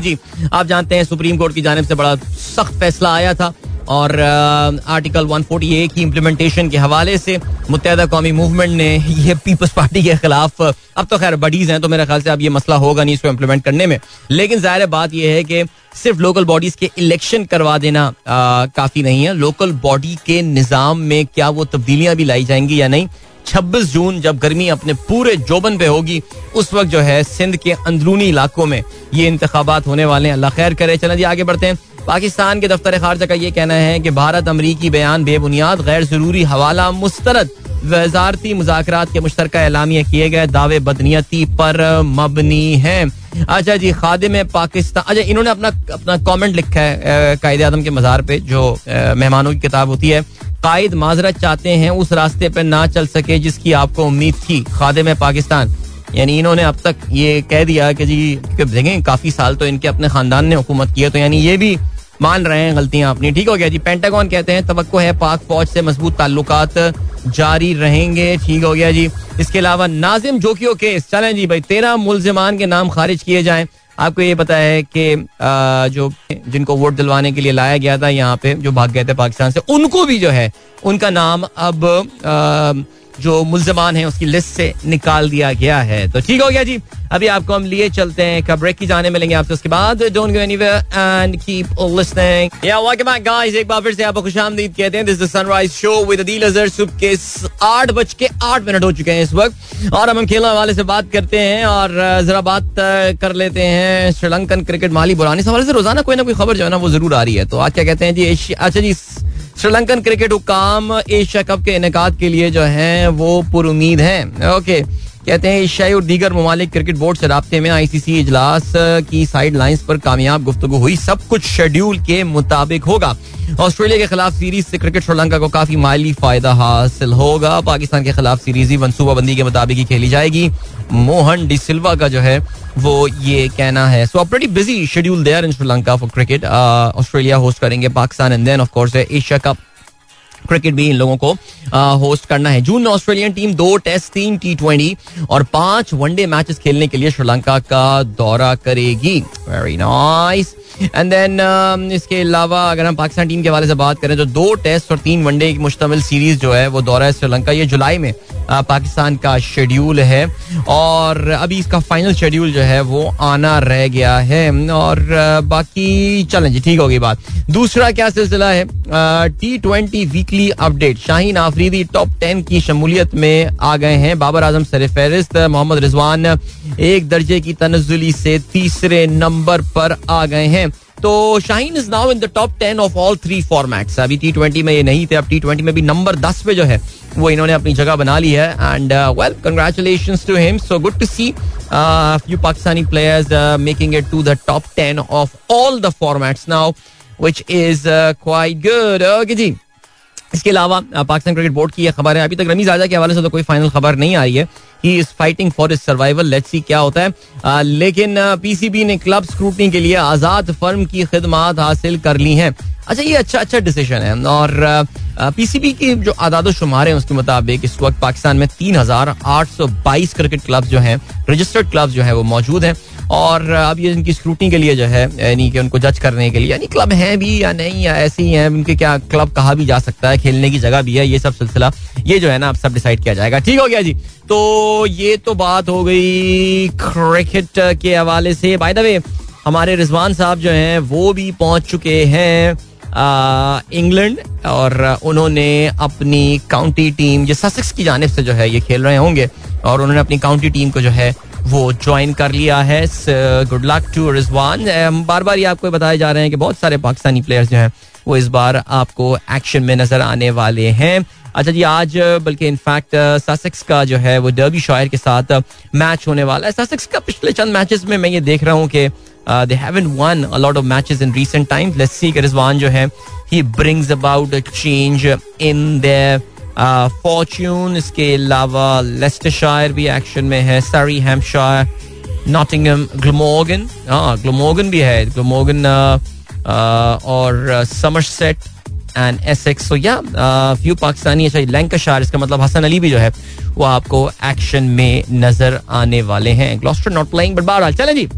S1: जी, आप जानते हैं सुप्रीम कोर्ट की जानब से बड़ा सख्त फैसला आया था। और आर्टिकल 148 की इम्प्लीमेंटेशन के हवाले से मुतहदा कौमी मूवमेंट ने ये पीपल्स पार्टी के खिलाफ, अब तो खैर बडीज हैं तो मेरे ख्याल से अब ये मसला होगा नहीं इसको इम्प्लीमेंट करने में। लेकिन ज़ाहिर बात यह है कि सिर्फ़ लोकल बॉडीज के इलेक्शन करवा देना काफ़ी नहीं है। लोकल बॉडी के निज़ाम में क्या वो तब्दीलियाँ भी लाई जाएँगी या नहीं? 26 जून जब गर्मी अपने पूरे जोबन पे होगी, उस वक्त जो है सिंध के अंदरूनी इलाकों में ये इंतबात होने वाले हैं। अल्लाह खैर करे। चलें जी, आगे बढ़ते हैं। पाकिस्तान के दफ्तर खारजा का ये कहना है कि भारत अमरीकी बयान बेबुनियाद गैर ज़रूरी हवाला मुस्तरद। वजारती मुजाकर के मुश्तर एलामिया किए गए दावे बदनीयती पर मबनी है। अच्छा जी, खादिम पाकिस्तान अच्छा इन्होंने अपना अपना कमेंट लिखा है कायद आदम के मज़ार पे, जो मेहमानों की किताब होती है। कायद माजरत चाहते हैं उस रास्ते पे ना चल सके जिसकी आपको उम्मीद थी, खादिम पाकिस्तान। यानी इन्होंने अब तक ये कह दिया कि जी देखें, काफ़ी साल तो इनके अपने खानदान ने हुकूमत की है तो यानी ये भी मान रहे हैं गलतियाँ अपनी। ठीक हो गया जी। पेंटागन कहते हैं तो है पाक फौज से मज़बूत ताल्लुकात जारी रहेंगे। ठीक हो गया जी। इसके अलावा नाजिम जोकियो केस। चलें जी भाई तेरह मुलजमान के नाम खारिज किए जाए। आपको ये पता है कि जो जिनको वोट दिलवाने के लिए लाया गया था यहाँ पे जो भाग गए थे पाकिस्तान से उनको भी जो है उनका नाम अब आ, जो मुलजमान है, उसकी लिस्ट से निकाल दिया गया है। तो ठीक हो गया जी। अभी आपको हम लिए चलते हैं, कब ब्रेक की जाने मिलेंगे आपसे, उसके बाद don't go anywhere and keep listening या वेलकम बैक गाइस एक बार फिर से आपको खुशामदीद कहते हैं। This the sunrise show with Adeel Azhar सुबह के आठ बज के आठ मिनट हो चुके हैं इस वक्त। और हम खेलने वाले से बात करते हैं और जरा बात कर लेते हैं। श्रीलंकन क्रिकेट माली बुरानी सवाल से रोज़ाना कोई ना कोई खबर जो है ना, वो ज़रूर आ रही है। तो आज क्या कहते हैं जी? अच्छा जी श्रीलंकन क्रिकेट हुकाम एशिया कप के इनका के लिए जो है, वो पुरुद है। ओके। कहते हैं, एशियाई और दीगर ममालिक क्रिकेट बोर्ड से रबते में आईसीसी इजलास की साइड लाइन्स पर कामयाब गुफ्तु हुई। सब कुछ शेड्यूल के मुताबिक होगा। ऑस्ट्रेलिया के खिलाफ सीरीज़ से क्रिकेट श्रीलंका को काफ़ी माली फ़ायदा हासिल होगा। पाकिस्तान के खिलाफ सीरीज़ ही मनसूबाबंदी के मुताबिक ही खेली जाएगी। मोहन डिसिल्वा का जो है, वो ये कहना है। So pretty busy schedule there in Sri Lanka for cricket Australia host करेंगे Pakistan and then of course Asia cup. Cricket भी इन लोगों को होस्ट करना है। जून में ऑस्ट्रेलियन टीम दो टेस्ट तीन टी ट्वेंटी और पाँच वनडे मैचेस खेलने के लिए श्रीलंका का दौरा करेगी। वेरी नाइस एंड देन इसके अलावा अगर हम पाकिस्तान टीम के हवाले से बात करें तो दो टेस्ट और तीन वनडे की मुश्तमिल सीरीज़ जो है, वो दौरा है श्रीलंका। ये जुलाई में पाकिस्तान का शेड्यूल है। और अभी इसका फाइनल शेड्यूल जो है, वो आना रह गया है। और बाकी, चलें जी, ठीक होगी बात। दूसरा क्या सिलसिला है? T twenty weekly update Shaheen Afridi top ten की शमूलियत में आ गए हैं। बाबर आज़म सर फहरिस्त, मोहम्मद रिजवान एक दर्जे की तनजुली से तीसरे नंबर पर आ गए हैं। तो Shaheen is now in the top ten of all three formats अभी टी ट्वेंटी में ये नहीं थे, अब टी ट्वेंटी में भी नंबर दस पे जो है वो इन्होंने अपनी जगह बना ली है। And well congratulation to him so good to see few Pakistani players making it to the top ten of all the formats now which is quite good okay जी इसके अलावा पाकिस्तान क्रिकेट बोर्ड की यह खबर है अभी तक रमीज आजा के हवाले से तो कोई फाइनल खबर नहीं आई है he is fighting for is survival let's see क्या होता है। आ, लेकिन पीसीबी ने क्लब स्क्रूटनी के लिए आज़ाद फर्म की खिदमात हासिल कर ली हैं। अच्छा ये अच्छा अच्छा डिसीज़न है। और पीसीबी की जो आदाद शुमार है उसके मुताबिक इस वक्त पाकिस्तान में तीन हज़ार आठ सौ बाईस क्रिकेट क्लब जो हैं रजिस्टर्ड क्लब जो है वो मौजूद हैं। और अब ये इनकी स्क्रूटनी के लिए जो है, यानी कि उनको जज करने के लिए, यानी क्लब है भी या नहीं, या ऐसे ही है उनके क्या क्लब कहा भी जा सकता है, खेलने की जगह भी है, ये सब सिलसिला, ये जो है ना, अब सब डिसाइड किया जाएगा। ठीक हो गया जी। तो ये तो बात हो गई क्रिकेट के हवाले से। बाय द वे हमारे रिजवान साहब जो हैं, वो भी पहुँच चुके हैं इंग्लैंड और उन्होंने अपनी काउंटी टीम ये ससेक्स की जानब से जो है, ये खेल रहे होंगे, और उन्होंने अपनी काउंटी टीम को जो है वो ज्वाइन कर लिया है गुड लक टू रिजवान बार बार ये आपको बताए जा रहे हैं कि बहुत सारे पाकिस्तानी प्लेयर्स जो हैं, वो इस बार आपको एक्शन में नज़र आने वाले हैं। अच्छा जी, आज बल्कि इनफैक्ट सासेक्स का जो है, वो डर्बी शायर के साथ मैच होने वाला है। सासेक्स का पिछले चंद मैचेस में मैं ये देख रहा हूँ कि they haven't won a lot of matches in recent times let's see Rizwan जो है he brings about change in their fortune इसके अलावा लेस्टरशायर भी एक्शन में है सरी हैम्पशायर नॉटिंगम ग्लमोगन हाँ ग्लमोगन भी है ग्लमोगन और समरसेट एंड एसेक्स सो या फ्यू पाकिस्तानी अच्छा लैंकाशायर इसका मतलब हसन अली भी जो है, वो आपको एक्शन में नज़र आने वाले हैं। ग्लॉस्टर नॉट प्लेइंग बट बहरहाल, चलें जी।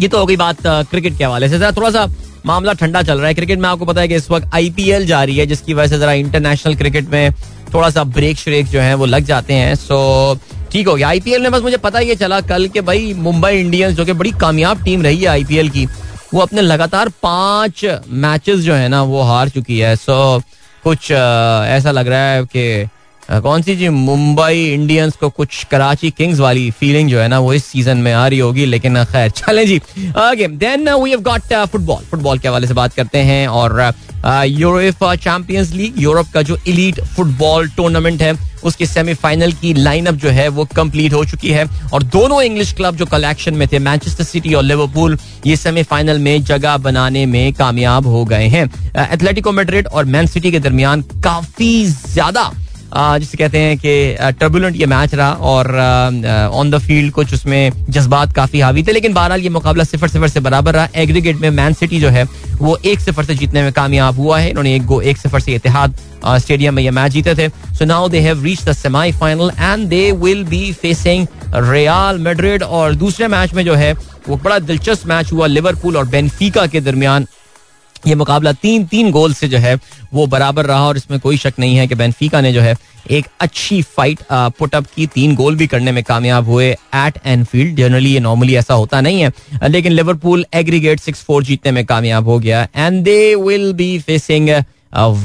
S1: ये तो हो गई बात क्रिकेट के हवाले से। जरा थोड़ा सा मामला ठंडा चल रहा है। क्रिकेट में आपको पता है कि इस वक्त आईपीएल जारी है, जिसकी वजह से जरा इंटरनेशनल क्रिकेट में थोड़ा सा ब्रेक श्रेक जो है वो लग जाते हैं। सो ठीक हो गया। आईपीएल में बस मुझे पता ये चला कल के भाई मुंबई इंडियंस, जो कि बड़ी कामयाब टीम रही है आईपीएल की, वो अपने लगातार पाँच मैचेस जो है ना, वो हार चुकी है। सो कुछ ऐसा लग रहा है कि कौन सी जी? मुंबई इंडियंस को कुछ कराची किंग्स वाली फीलिंग जो है ना, वो इस सीज़न में आ रही होगी, लेकिन खैर, चलें जी। Okay then we have got football football के हवाले से बात करते हैं और यूरोफा चैंपियंस लीग यूरोप का जो इलीट फुटबॉल टूर्नामेंट है, उसकी सेमीफाइनल की लाइनअप जो है, वो कंप्लीट हो चुकी है। और दोनों इंग्लिश क्लब जो कलेक्शन में थे मैनचेस्टर सिटी और लिवरपूल ये सेमीफाइनल में जगह बनाने में कामयाब हो गए हैं। एथलेटिको मेड्रिड और मैन सिटी के दरमियान काफ़ी ज़्यादा जिसे कहते हैं कि टर्बुलेंट ये मैच रहा और ऑन द फ़ील्ड कुछ उसमें जज्बात काफ़ी हावी थे, लेकिन बहरहाल ये मुकाबला सिफर सिफर से बराबर रहा। एग्रीगेट में मैन सिटी जो है, वो एक सिफर से जीतने में कामयाब हुआ है। इन्होंने एक गो, एक सिफर से इतिहाद स्टेडियम में ये मैच जीते थे। So now they have reach the semifinal and they will be facing Real Madrid और दूसरे मैच में जो है, वो बड़ा दिलचस्प मैच हुआ लिवरपूल और बेनफिका के दरमियान। ये मुकाबला तीन तीन गोल से जो है, वो बराबर रहा और इसमें कोई शक नहीं है कि बेनफिका ने जो है, एक अच्छी फाइट पुटअप की। तीन गोल भी करने में कामयाब हुए एट एनफील्ड जनरली ये नॉर्मली ऐसा होता नहीं है, लेकिन लिवरपूल एग्रीगेट सिक्स फोर जीतने में कामयाब हो गया। And they will be facing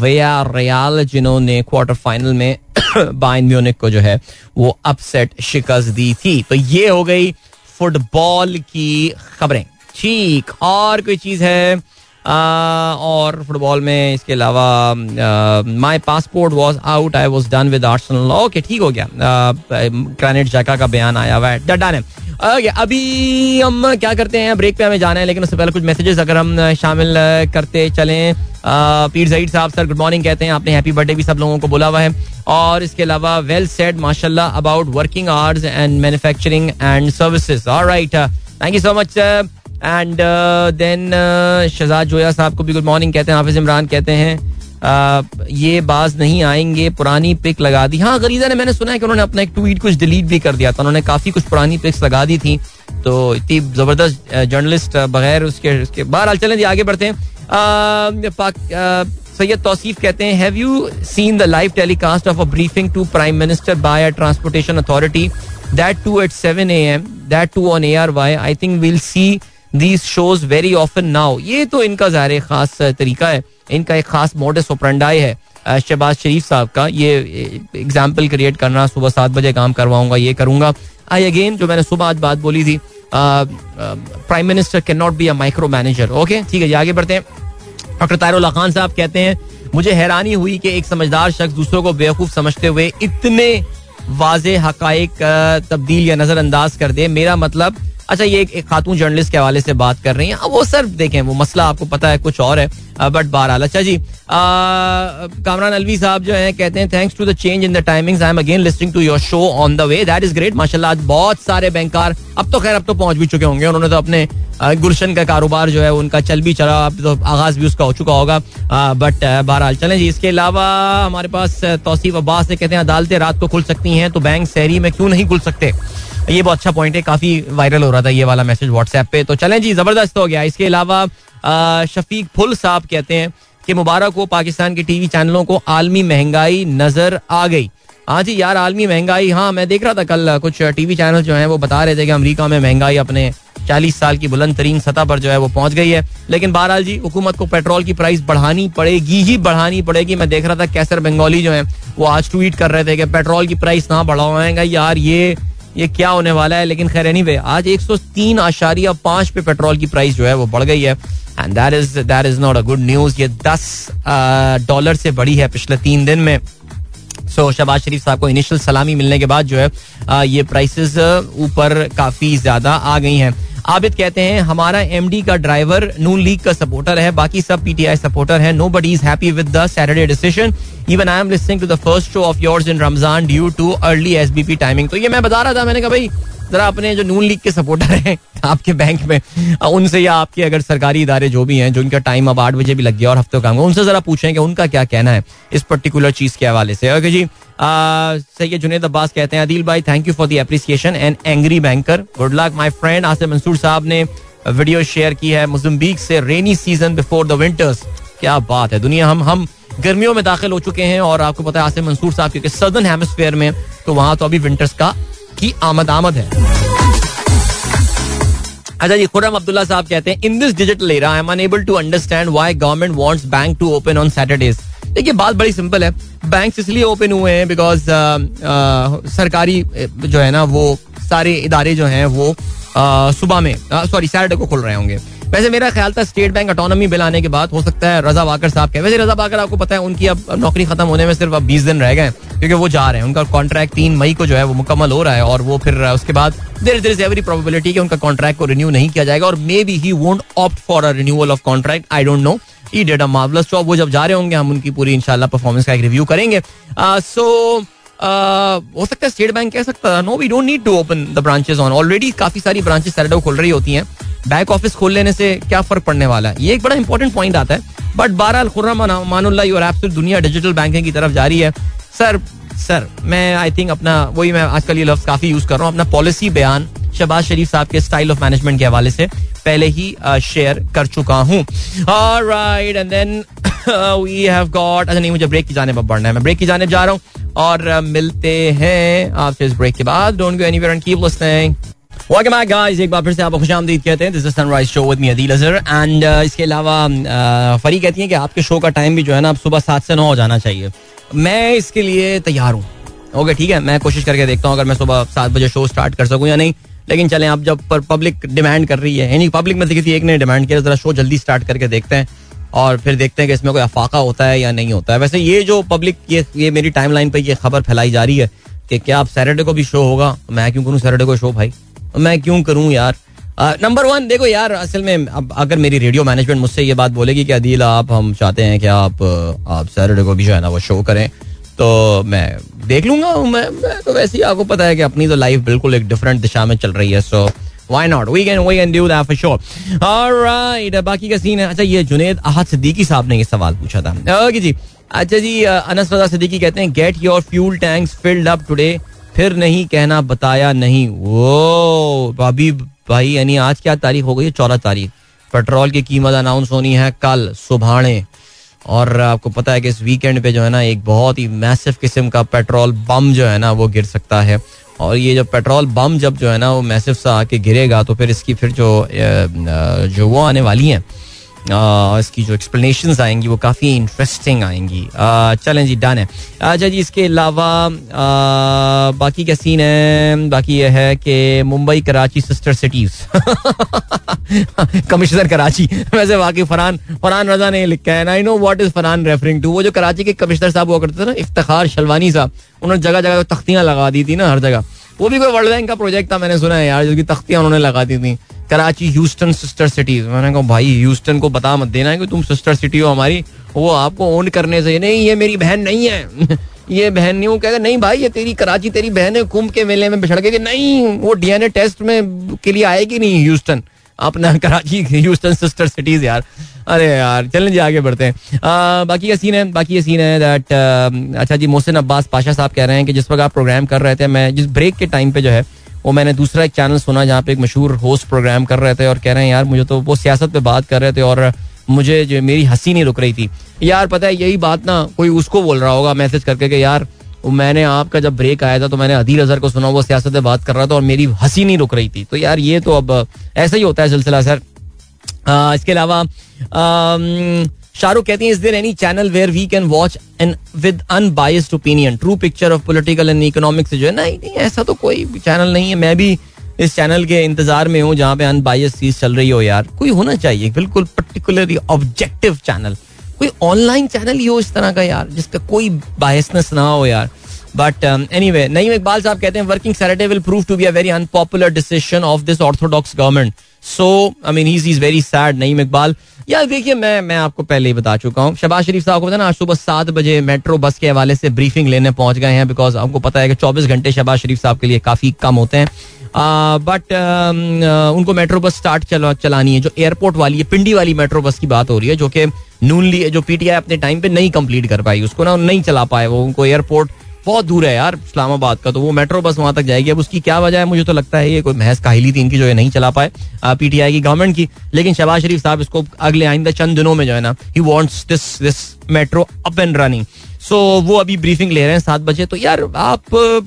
S1: Villarreal जिन्होंने क्वार्टर फाइनल में बाइन म्यूनिक को जो है, वो अपसेट शिकस्त दी थी। तो ये हो गई फुटबॉल की खबरें। ठीक, और कोई चीज़ है? और फुटबॉल में इसके अलावा my passport was out I was done with Arsenal okay ठीक हो गया। ग्रेनेट जैका का बयान आया हुआ है। डन है। ओके, अभी हम क्या करते हैं? ब्रेक पे हमें जाना है, लेकिन उससे पहले कुछ मैसेजेस अगर हम शामिल करते चलें। पीर जईद साहब सर गुड मॉर्निंग कहते हैं। आपने हैप्पी बर्थडे भी सब लोगों को बोला हुआ है। और इसके अलावा वेल सेड माशाल्लाह about working hours and manufacturing and services alright thank you so much and then Shahzad Zoya साहब को भी गुड मॉर्निंग कहते हैं हाफिज इमरान कहते हैं uh, ये बाज नहीं आएँगे पुरानी पिक लगा दी। हाँ गरीजा ने मैंने सुना है कि उन्होंने अपना एक ट्वीट कुछ डिलीट भी कर दिया था उन्होंने काफ़ी कुछ पुरानी पिक्स लगा दी थी। तो इतनी ज़बरदस्त जर्नलिस्ट uh, बगैर उसके उसके बहरहाल चलें जी आगे बढ़ते हैं। सैयद तौसीफ कहते हैं have you seen the live telecast of a briefing to prime minister by a transportation authority that too at seven A M that too on A R Y I think will see these shows very often now ये तो इनका ज़ाहिर खास तरीका है। इनका एक खास मोडस ओपरंडाई है शहबाज शरीफ साहब का। ये एग्ज़ाम्पल क्रिएट करना, सुबह सात बजे काम करवाऊँगा, ये करूँगा। आई अगेन जो मैंने सुबह आज बात बोली थी prime minister can not be a micro manager okay ठीक है आगे बढ़ते हैं। डॉक्टर तारुल्ला खान साहब कहते हैं, मुझे हैरानी हुई कि एक समझदार शख्स दूसरों को बेवकूफ़ समझते हुए इतने वाज हक तब्दील या नजरअंदाज कर दे। मेरा मतलब अच्छा ये एक, एक खातून जर्नलिस्ट के हवाले से बात कर रही हैं। वो सर देखें वो मसला आपको पता है कुछ और है। बट बहरहाल अच्छा जी। कामरान अलवी साहब जो है कहते हैं thanks to the change in the timings I am again listening to your show on the way that is great माशाल्लाह आज बहुत सारे बैंकार अब तो खैर अब तो पहुँच भी चुके होंगे। उन्होंने तो अपने गुलशन का कारोबार जो है उनका चल भी चला अब तो आगाज़ भी उसका हो चुका होगा। बट बहरहाल चलें जी इसके अलावा हमारे पास तोसीफ अब्बास से कहते हैं अदालतें रात को खुल सकती हैं तो बैंक शहरी में क्यों नहीं खुल सकते? ये बहुत अच्छा पॉइंट है, काफ़ी वायरल हो रहा था ये वाला मैसेज व्हाट्सएप पे। तो चलें जी, ज़बरदस्त हो गया। इसके अलावा शफीक फुल साहब कहते हैं कि मुबारक हो पाकिस्तान के टीवी चैनलों को, आलमी महँगाई नज़र आ गई। हाँ जी यार, आलमी महँगाई हाँ मैं देख रहा था कल कुछ टीवी चैनल जो हैं, वो बता रहे थे कि अमेरिका में महँगाई अपने चालीस साल की बुलंद तरीन सतह पर जो है, वो पहुँच गई है। लेकिन बहरहाल जी, हुकूमत को पेट्रोल की प्राइस बढ़ानी पड़ेगी ही बढ़ानी पड़ेगी। मैं देख रहा था कैसर बंगाली जो है, वो आज ट्वीट कर रहे थे कि पेट्रोल की प्राइस ना बढ़ाएगा यार, ये ये क्या होने वाला है? लेकिन खैर एनी आज एक सौ तीन आशारिया पाँच पे पेट्रोल की प्राइस जो है वो बढ़ गई है। And that is that is not a good news ये दस डॉलर से बड़ी है पिछले तीन दिन में। सो शहबाज शरीफ साहब को इनिशियल सलामी मिलने के बाद जो है ये प्राइसेस ऊपर काफ़ी ज़्यादा आ गई हैं। आबिद कहते हैं, हमारा एमडी का ड्राइवर नून लीग का सपोर्टर है, बाकी सब पीटीआई सपोर्टर है। Nobody is happy with the Saturday decision even I am listening to the first show of yours in Ramzan due to early SBP timing तो ये मैं बता रहा था, मैंने कहा, भाई जरा अपने जो नून लीग के सपोर्टर हैं, आपके बैंक में उनसे या आपके अगर सरकारी इदारे जो भी हैं, जो इनका टाइम अब आठ बजे भी लग गया और हफ़्ते काम, उनसे जरा पूछें कि उनका क्या कहना है इस पर्टिकुलर चीज़ के हवाले से। ओके जी सही जुनेद अब्बास कहते हैं, अदिल भाई thank you for the appreciation and angry banker good luck my friend Asif Mansoor साहब ने वीडियो शेयर की है मुजम्बीक से rainy season before the winters क्या बात है, दुनिया, हम हम गर्मियों में दाखिल हो चुके हैं और आपको पता है आसिफ मंसूर साहब, क्योंकि सदर्न हेमस्फेयर में तो वहाँ तो अभी विंटर्स का की आमद आमद है। अच्छा जी खुरम अब्दुल्ला साहब कहते हैं in this digital era I am unable to understand why government wants bank to open on Saturdays देखिए, बात बड़ी सिंपल है। बैंक इसलिए ओपन हुए हैं बिकॉज़ सरकारी जो है ना, वो सारे इदारे जो हैं, वो सुबह में सॉरी सैटरडे को खुल रहे होंगे। वैसे मेरा ख्याल था स्टेट बैंक ऑटोनॉमी बिल आने के बाद, हो सकता है रजा वाकर साहब के वैसे रजा वाकर, आपको पता है, उनकी अब नौकरी खत्म होने में सिर्फ़ अब बीस दिन रह गए क्योंकि वो जा रहे हैं। उनका कॉन्ट्रैक्ट तीन मई को जो है वो मुकम्मल हो रहा है और वो फिर उसके बाद there there is every probability कि उनका कॉन्ट्रैक्ट को रिन्यू नहीं किया जाएगा और maybe he won't opt for a renewal of contract I don't know he did a marvellous job वो जब जा रहे होंगे, हम उनकी पूरी इंशाल्लाह परफॉर्मेंस का एक रिव्यू करेंगे। सो हो सकता है स्टेट बैंक कह सकता है no we don't need to open the branches on already काफ़ी सारी ब्रांचेस सैटरडे खुल रही होती हैं। बैक ऑफ़िस खोल लेने से क्या फ़र्क पड़ने वाला है? ये एक बड़ा इंपॉर्टेंट पॉइंट आता है। बट बहरहाल, खुर्रम मानुल्ला और एप्सुल दुनिया डिजिटल बैंकिंग की तरफ़ जारी है। सर सर मैं आई थिंक अपना, वही मैं आजकल ये लफ्ज काफ़ी यूज़ कर रहा हूँ। अपना पॉलिसी बयान शबाज शरीफ साहब के स्टाइल ऑफ़ मैनेजमेंट के हवाले से पहले ही शेयर कर चुका हूँ। Right and then we have got अच्छा नहीं, मुझे ब्रेक की जाने पर बढ़ना है। मैं ब्रेक की जाने जा रहा हूँ। और मिलते हैं आपसे इस ब्रेक के बाद। Don't go anywhere and keep listening welcome back guys एक बार फिर से आपको खुशामदीद कहते हैं। This is sunrise show with me Adeel Azhar and इसके अलावा फरी कहती हैं कि आपके शो का टाइम भी जो है ना आप सुबह सात से नौ हो जाना चाहिए। मैं इसके लिए तैयार हूँ। ओके ठीक है? मैं कोशिश करके देखता हूँ अगर मैं सुबह सात बजे शो स्टार्ट कर सकूँ या नहीं। लेकिन चलें आप जब पर पब्लिक डिमांड कर रही है, यानी पब्लिक में से किसी एक ने डिमांड किया, जरा शो जल्दी स्टार्ट करके देखते हैं। और फिर देखते हैं कि इसमें कोई अफाका होता है या नहीं होता है। वैसे ये जो पब्लिक ये ये मेरी टाइमलाइन पे ये खबर फैलाई जा रही है कि क्या आप सैटरडे को भी शो होगा? मैं क्यों करूँ सैटरडे को शो भाई? मैं क्यों करूँ यार? नंबर वन देखो यार असल में अब अगर मेरी रेडियो मैनेजमेंट मुझसे ये बात बोलेगी कि अदील आप हम चाहते हैं कि आप आप सैटरडे को भी जो है ना वो शो करें तो मैं देख लूँगा मैं, मैं तो वैसे ही आपको पता है कि अपनी तो लाइफ बिल्कुल एक डिफरेंट दिशा में चल रही है so why not we can we can do that for sure alright बाकी का सीन है। अच्छा ये जुनेद अहद सिद्दीकी साहब ने ये सवाल पूछा था। ओके जी। अच्छा जी अनस रजा सिद्दीकी कहते हैं get your fuel tanks filled up today फिर नहीं कहना, बताया नहीं। वो, अभी भाई, यानी आज क्या तारीख हो गई है? चौदह तारीख। पेट्रोल की कीमत अनाउंस होनी है कल सुबह और आपको पता है कि इस वीकेंड पे जो है ना, एक बहुत ही मैसिव किस्म का पेट्रोल बम जो है ना, वो गिर सकता है। और ये जो पेट्रोल बम जब जो है ना, वो मैसिव सा आके गिरेगा तो फिर इसकी फिर जो जो वो आने वाली हैं इसकी जो एक्सप्लेनेशन आएँगी, वो काफ़ी इंटरेस्टिंग आएँगी। चलें जी डन है। अच्छा जी, इसके अलावा बाकी क्या सीन है? बाकी ये है कि Mumbai Karachi sister cities commissioner Karachi. वैसे वाकई फरहान फरहान रजा ने लिखा है I know what is Farhan referring to वो जो कराची के कमिश्नर साहब हुआ करते थे ना इफ्तार शलवानी साहब, उन्होंने जगह जगह तख्तियाँ लगा दी थी ना, हर जगह। वो भी कोई वर्ल्ड बैंक का प्रोजेक्ट था, मैंने सुना है यार, जिसकी तख्तियाँ उन्होंने लगा दी थी। कराची ह्यूस्टन सिस्टर सिटीज़ मैंने कहा भाई ह्यूस्टन को बता मत देना है कि तुम सिस्टर सिटी हो हमारी। वो आपको ओन करने से नहीं ये मेरी बहन नहीं है। ये बहन नहीं वो कहते नहीं भाई ये तेरी कराची तेरी बहन है कुंभ के मेले में बिछड़ के नहीं? वो डीएनए टेस्ट में के लिए आएगी नहीं ह्यूस्टन। अपना कराची ह्यूस्टन सिस्टर सिटीज़ यार। अरे यार चलें जी आगे बढ़ते हैं। आ, बाकी का सीन है बाकी ये सीन है दैट अच्छा जी मोहसिन अब्बास पाशा साहब कह रहे हैं कि जिस वक्त आप प्रोग्राम कर रहे थे मैं जिस ब्रेक के टाइम पे जो है वो मैंने दूसरा एक चैनल सुना जहाँ पे एक मशहूर होस्ट प्रोग्राम कर रहे थे और कह रहे हैं, यार, मुझे तो वो सियासत पे बात कर रहे थे और मुझे जो मेरी हँसी नहीं रुक रही थी। यार, पता है, यही बात ना कोई उसको बोल रहा होगा मैसेज करके कि, यार, मैंने आपका जब ब्रेक आया था तो मैंने अदील अजहर को सुना, वो सियासत पे बात कर रहा था और मेरी हँसी नहीं रुक रही थी। तो यार, ये तो अब ऐसा ही होता है सिलसिला, सर। इसके अलावा शाहरुख कहती हैं is there any channel where we can watch an with unbiased opinion true picture of political and economic जो है नहीं नहीं, ऐसा तो कोई चैनल नहीं है। मैं भी इस चैनल के इंतज़ार में हूँ, जहाँ पे अनबायस चीज़ चल रही हो यार। कोई होना चाहिए, बिल्कुल पर्टिकुलरली ऑब्जेक्टिव चैनल कोई ऑनलाइन चैनल ही हो इस तरह का यार, जिसका कोई बायसनेस ना हो यार। But any way Naeem Iqbal साहब कहते हैं working Saturday will prove to be a very unpopular decision of this orthodox government so I mean he is very sad Naeem Iqbal यार देखिए मैं मैं आपको पहले ही बता चुका हूँ। शबाज शरीफ साहब को पता ना आज सुबह सात बजे मेट्रो बस के हवाले से ब्रीफिंग लेने पहुँच गए हैं बिकॉज़ आपको पता है कि चौबीस घंटे शबाज शरीफ साहब के लिए काफ़ी कम होते हैं। बट uh, उनको मेट्रो बस स्टार्ट चला, चलानी है। जो एयरपोर्ट वाली है पिंडी वाली मेट्रो बस की बात हो रही है जो कि नूनली जो पीटीआई अपने टाइम पे नहीं कंप्लीट कर पाई उसको ना नहीं चला पाए वो उनको एयरपोर्ट बहुत दूर है यार, इस्लामाबाद का तो वो मेट्रो बस वहाँ तक जाएगी। अब उसकी क्या वजह है? मुझे तो लगता है ये कोई महज काहिली थी इनकी जो है नहीं चला पाए पीटीआई की गवर्नमेंट की। लेकिन शहबाज शरीफ साहब इसको अगले आइंदा चंद दिनों में जो है ना he wants this this metro up and running so वो अभी ब्रीफिंग ले रहे हैं, सात बजे। तो यार, आप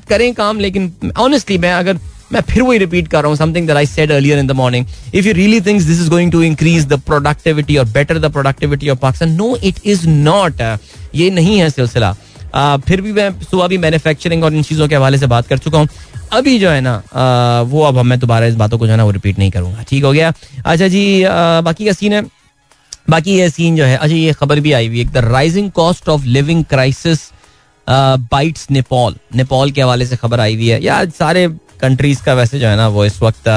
S1: करें काम, लेकिन ऑनेस्टली मैं अगर, मैं फिर वही रिपीट कर रहा हूँ something that I said earlier in the morning if you really thinks this is going to increase the productivity और better the productivity of Pakistan no it is not ये नहीं है सिलसिला। फिर भी मैं सुबह भी मैन्युफैक्चरिंग और इन चीज़ों के हवाले से बात कर चुका हूँ। अभी जो है ना वो अब मैं दोबारा इस बातों को जो है ना, वो रिपीट नहीं करूँगा। ठीक हो गया? अच्छा जी बाकी का सीन है। बाकी ये सीन जो है अच्छा ये खबर भी आई हुई the rising cost of living crisis bites Nepal Nepal के हवाले से खबर आई हुई है। या सारे कंट्रीज़ का वैसे जो है ना, वो इस वक्त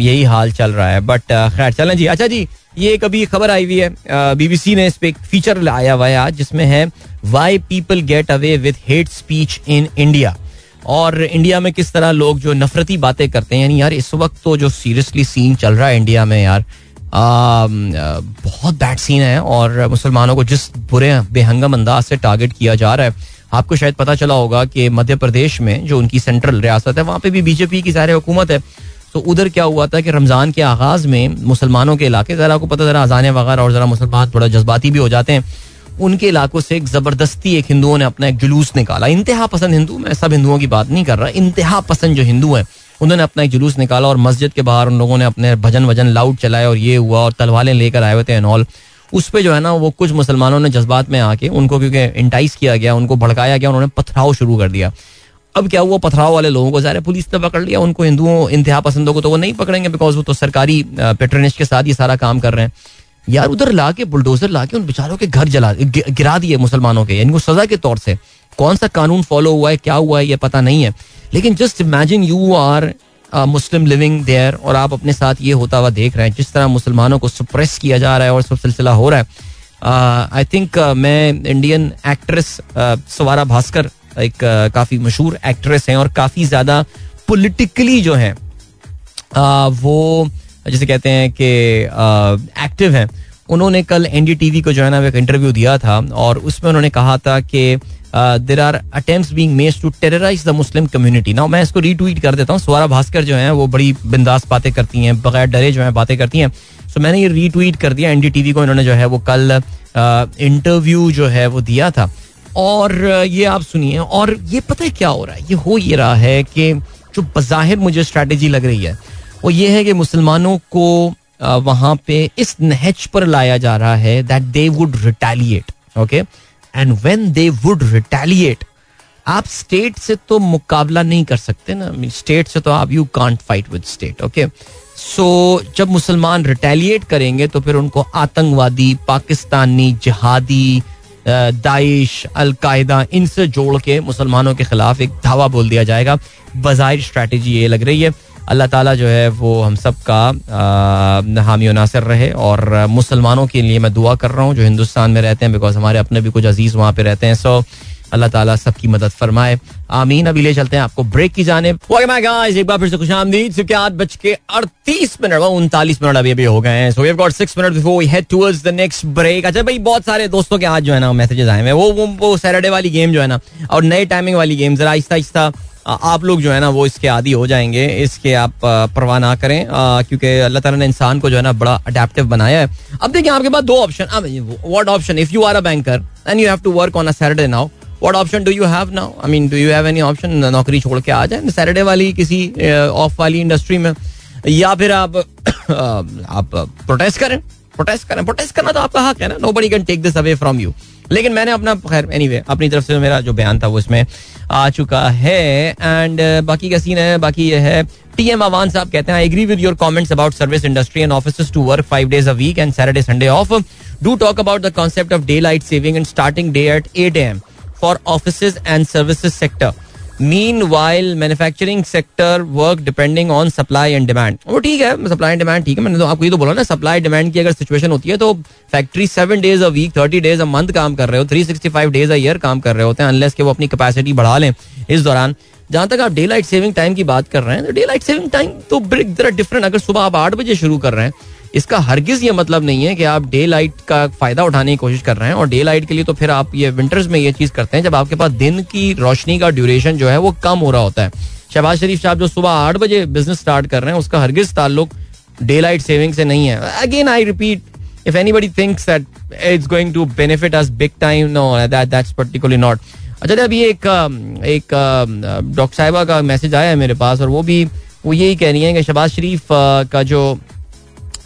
S1: यही हाल चल रहा है। बट खैर, चलें जी। अच्छा जी ये एक अभी खबर आई हुई है बीबीसी ने इस पे एक फीचर आया हुआ है आज जिसमें है why people get away with hate speech in India और इंडिया में किस तरह लोग जो नफरती बातें करते हैं यानी यार इस वक्त तो जो सीरियसली सीन चल रहा है इंडिया में यार आ, बहुत बैड सीन है और मुसलमानों को जिस बुरे बेहंगम अंदाज से टारगेट किया जा रहा है आपको शायद पता चला होगा कि मध्य प्रदेश में जो उनकी सेंट्रल रियासत है वहाँ पे भी बीजेपी की सारे हुकूमत है तो उधर क्या हुआ था कि रमज़ान के आगाज़ में मुसलमानों के इलाके, जरा आपको पता जरा अजाने वगैरह और जरा मुसलमान थोड़ा जज्बाती भी हो जाते हैं, उनके इलाकों से एक ज़बरदस्ती एक हिंदुओं ने अपना एक जुलूस निकाला। इंतहा पसंद हिंदू, मैं सब हिंदुओं की बात नहीं कर रहा, इंतहा पसंद जो हिंदू है, उन्होंने अपना एक जुलूस निकाला और मस्जिद के बाहर उन लोगों ने अपने भजन वज़न लाउड चलाए और ये हुआ और तलवारें लेकर आए हुए थे एनऑल उस पर जो है ना, वो कुछ मुसलमानों ने जज्बात में आके उनको क्योंकि इंटाइज किया गया, उनको भड़काया गया, उन्होंने पथराव शुरू कर दिया। अब क्या हुआ? पथराव वाले लोगों को ज़ाहिर पुलिस ने पकड़ लिया। उनको हिंदुओं, इंतहा पसंदों को तो वो नहीं पकड़ेंगे बिकॉज़ वो तो सरकारी पेट्रोनिश के साथ ये सारा काम कर रहे हैं। यार उधर ला के बुलडोजर ला के उन बेचारों के घर जला गिरा दिए मुसलमानों के। यानी सजा के तौर से। कौन सा कानून फॉलो हुआ है, क्या हुआ है, ये पता नहीं है। लेकिन just imagine you are Muslim living there और आप अपने साथ ये होता हुआ देख रहे हैं, जिस तरह मुसलमानों को सप्रेस किया जा रहा है और सब सिलसिला हो रहा है। आई थिंक मैं इंडियन एक्ट्रेस सवारा भास्कर एक काफ़ी मशहूर एक्ट्रेस हैं और काफ़ी ज़्यादा पोलिटिकली जो है वो, जैसे कहते हैं कि एक्टिव हैं। उन्होंने कल एनडीटीवी को जो है ना एक इंटरव्यू दिया था और उसमें उन्होंने कहा था कि there are attempt being made to terrorise the Muslim community ना मैं इसको रीट्वीट कर देता हूँ। स्वरा भास्कर जो है, वो बड़ी बिंदास बातें करती हैं, बगैर डरे जो है, बातें करती हैं। सो मैंने ये रीट्वीट कर दिया एनडीटीवी को। इन्होंने जो है, वो कल इंटरव्यू जो है, वो दिया था। और ये आप सुनिए, और ये पता है क्या हो रहा है? ये हो ये रहा है कि जो बज़ाहिर मुझे स्ट्रैटेजी लग रही है, वो ये है कि मुसलमानों को वहाँ पे इस नहज पर लाया जा रहा है that they would retaliate okay and when they would retaliate आप स्टेट से तो मुकाबला नहीं कर सकते ना। स्टेट से तो आप you can't fight with state okay so जब मुसलमान रिटेलिएट करेंगे तो फिर उनको आतंकवादी, पाकिस्तानी, जिहादी दाइश, अलकायदा, इनसे जोड़ के मुसलमानों के खिलाफ एक धावा बोल दिया जाएगा। बाज़ाहिर स्ट्रैटेजी ये लग रही है। अल्लाह ताला जो है वो हम सब का हामी नासिर रहे और मुसलमानों के लिए मैं दुआ कर रहा हूँ जो हिंदुस्तान में रहते हैं बिकॉज़ हमारे अपने भी कुछ अज़ीज़ वहाँ पे रहते हैं। सो अल्लाह ताला सबकी मदद फरमाए। आमीन। अभी ले चलते हैं आपको ब्रेक की जाने एक बार फिर से खुश आमदीद। क्योंकि आठ बज के अड़तीस मिनट उनतालीस मिनट अभी अभी हो गए हैं। So we got six minute before we head towards the next break अच्छा भाई, बहुत सारे दोस्तों के आज जो है ना मैसेजेस आए हैं। वो वो वो सैटरडे वाली गेम जो है ना, और नए टाइमिंग वाली गेम जरा आहिस्ता आहिस्ता आप लोग जो है ना, वो इसके आदि हो जाएँगे। इसके आप परवाह ना करें क्योंकि अल्लाह ताला ने इंसान को जो है ना, बड़ा अडेप्टिव बनाया है। अब देखिए, आपके पास दो option what option if you are a banker and you have to work on a Saturday now what option do you have now I mean do you have any option नौकरी छोड़ के आ जाए? सैटरडे वाली किसी of वाली industry में या फिर आप आप प्रोटेस्ट करें। प्रोटेस्ट करें। प्रोटेस्ट करना तो आपका हक है ना। Nobody can take this away from you लेकिन मैंने अपना खैर एनी anyway, अपनी तरफ़ से मेरा जो बयान था वो इसमें आ चुका है। एंड बाकी का सीन है बाकी ये है। टी एम अवान साहब कहते हैं agree with your comments about service industry and office to work five days a week and Saturday Sunday off do talk about the concept of daylight saving and starting day at eight AM for office and services sector meanwhile manufacturing sector work depending on supply and demand वो ठीक है supply and demand ठीक है, मैंने तो आपको ये तो बोला ना सप्लाई डिमांड की अगर सिचुएशन होती है तो factory seven days a week thirty days a month काम कर रहे हो three sixty five days a year काम कर रहे होते हैं अनलेस के वो अपनी कैपेसिटी बढ़ा लें इस दौरान। जहाँ तक आप डे लाइट सेविंग टाइम की बात कर रहे हैं तो डे लाइट सेविंग टाइम तो ब्रिक जरा डिफरेंट अगर सुबह आप आठ बजे शुरू कर रहे हैं इसका हरगिज ये मतलब नहीं है कि आप डे लाइट का फ़ायदा उठाने की कोशिश कर रहे हैं और डे लाइट के लिए तो फिर आप ये विंटर्स में ये चीज़ करते हैं, जब आपके पास दिन की रोशनी का ड्यूरेशन जो है वो कम हो रहा होता है। शहबाज शरीफ साहब जो सुबह आठ बजे बिज़नेस स्टार्ट कर रहे हैं, उसका हरगिज ताल्लुक डे लाइट सेविंग से नहीं है। Again I repeat if anybody thinks that it's going to benefit us big time no that that's particularly not अच्छा अभी एक एक डॉक्टर साहिबा का मैसेज आया है मेरे पास और वो भी, वो यही कह रही है कि शहबाज शरीफ का जो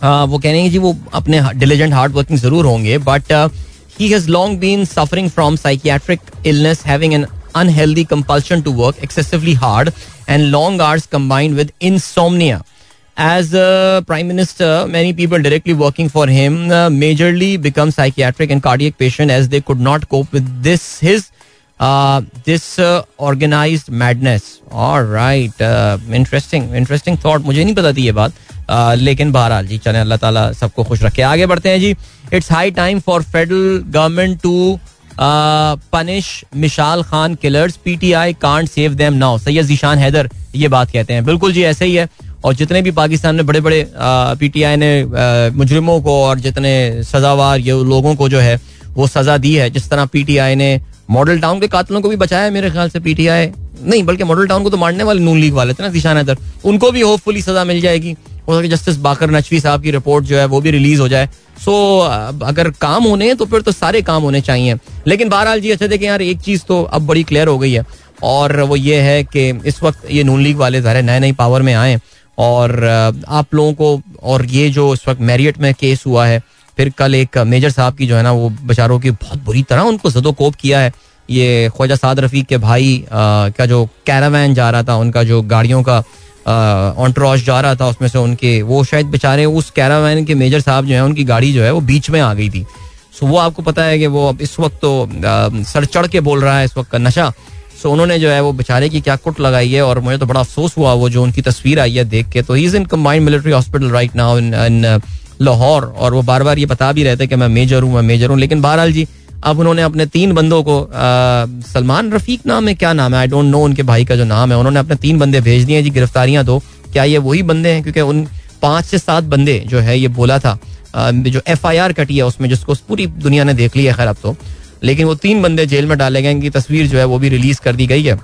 S1: वो कह रहे हैं जी, वो अपने डिलीजेंट हार्ड वर्किंग ज़रूर होंगे but he has long been suffering from psychiatric illness having an unhealthy compulsion to work excessively hard and long hours combined with insomnia as prime minister many people directly working for him majorly become psychiatric and cardiac patient as they could not cope with this his uh, this uh, organized madness. Interesting uh, interesting thought. मुझे नहीं पता थी ये बात. लेकिन बहरहाल जी चले अल्लाह ताला सबको खुश रखे। आगे बढ़ते हैं जी। It's high time for federal government to punish Mashal Khan killers PTI can't save them now Syed Zeeshan Haider ये बात कहते हैं। बिल्कुल जी ऐसे ही है। और जितने भी पाकिस्तान में बड़े बड़े पीटीआई ने मुजरिमों को और जितने सजावार ये लोगों को जो है वो सजा दी है। जिस तरह पीटीआई ने मॉडल टाउन के कातलों को भी बचाया मेरे ख्याल से पीटीआई। नहीं, बल्कि मॉडल टाउन को तो मारने वाले नून लीग वाले थे ना दिशान हैदर। उनको भी होपफुली सजा मिल जाएगी। हो सके जस्टिस बाकर नचवी साहब की रिपोर्ट जो है, वो भी रिलीज़ हो जाए। सो अगर काम होने हैं तो फिर तो सारे काम होने चाहिए। लेकिन बहरहाल जी अच्छा देखें यार, एक चीज़ तो अब बड़ी क्लियर हो गई है। और वो ये है कि इस वक्त ये नून लीग वाले ज़ाहिर नए नए पावर में आए और आप लोगों को, और ये जो इस वक्त मैरियट में केस हुआ है फिर कल एक मेजर साहब की जो है ना, वो बेचारों की बहुत बुरी तरह उनको जदोकोप किया है। ये ख्वाजा साद रफीक के भाई का जो कैरावैन जा रहा था, उनका जो गाड़ियों का ऑनट्रॉश जा रहा था, उसमें से उनके, वो शायद बेचारे उस कैरावैन के मेजर साहब जो है, उनकी गाड़ी जो है, वो बीच में आ गई थी। सो वो आपको पता है कि वो अब इस वक्त तो सर चढ़ के बोल रहा है इस वक्त का नशा। सो उन्होंने जो है, वो बेचारे की क्या कुट लगाई है, और मुझे तो बड़ा अफसोस हुआ वो जो उनकी तस्वीर आई है देख के। तो he is in combined military hospital right now in Lahore, और वो बार बार ये बता भी रहे थे कि मैं मेजर हूँ, मैं मेजर हूँ। लेकिन बहरहाल जी, अब उन्होंने अपने तीन बंदों को सलमान रफीक नाम है, क्या नाम है? आई डोंट नो उनके भाई का जो नाम है। उन्होंने अपने तीन बंदे भेज दिए जी, गिरफ्तारियाँ दो। क्या ये वही बंदे हैं? क्योंकि उन पाँच से सात बंदे जो है, ये बोला था जो एफ़ आई आर कटी है उसमें, जिसको पूरी दुनिया ने देख लिया है, खैर अब तो। लेकिन वो तीन बंदे जेल में डाले गए इनकी तस्वीर जो है, वो भी रिलीज़ कर दी गई है।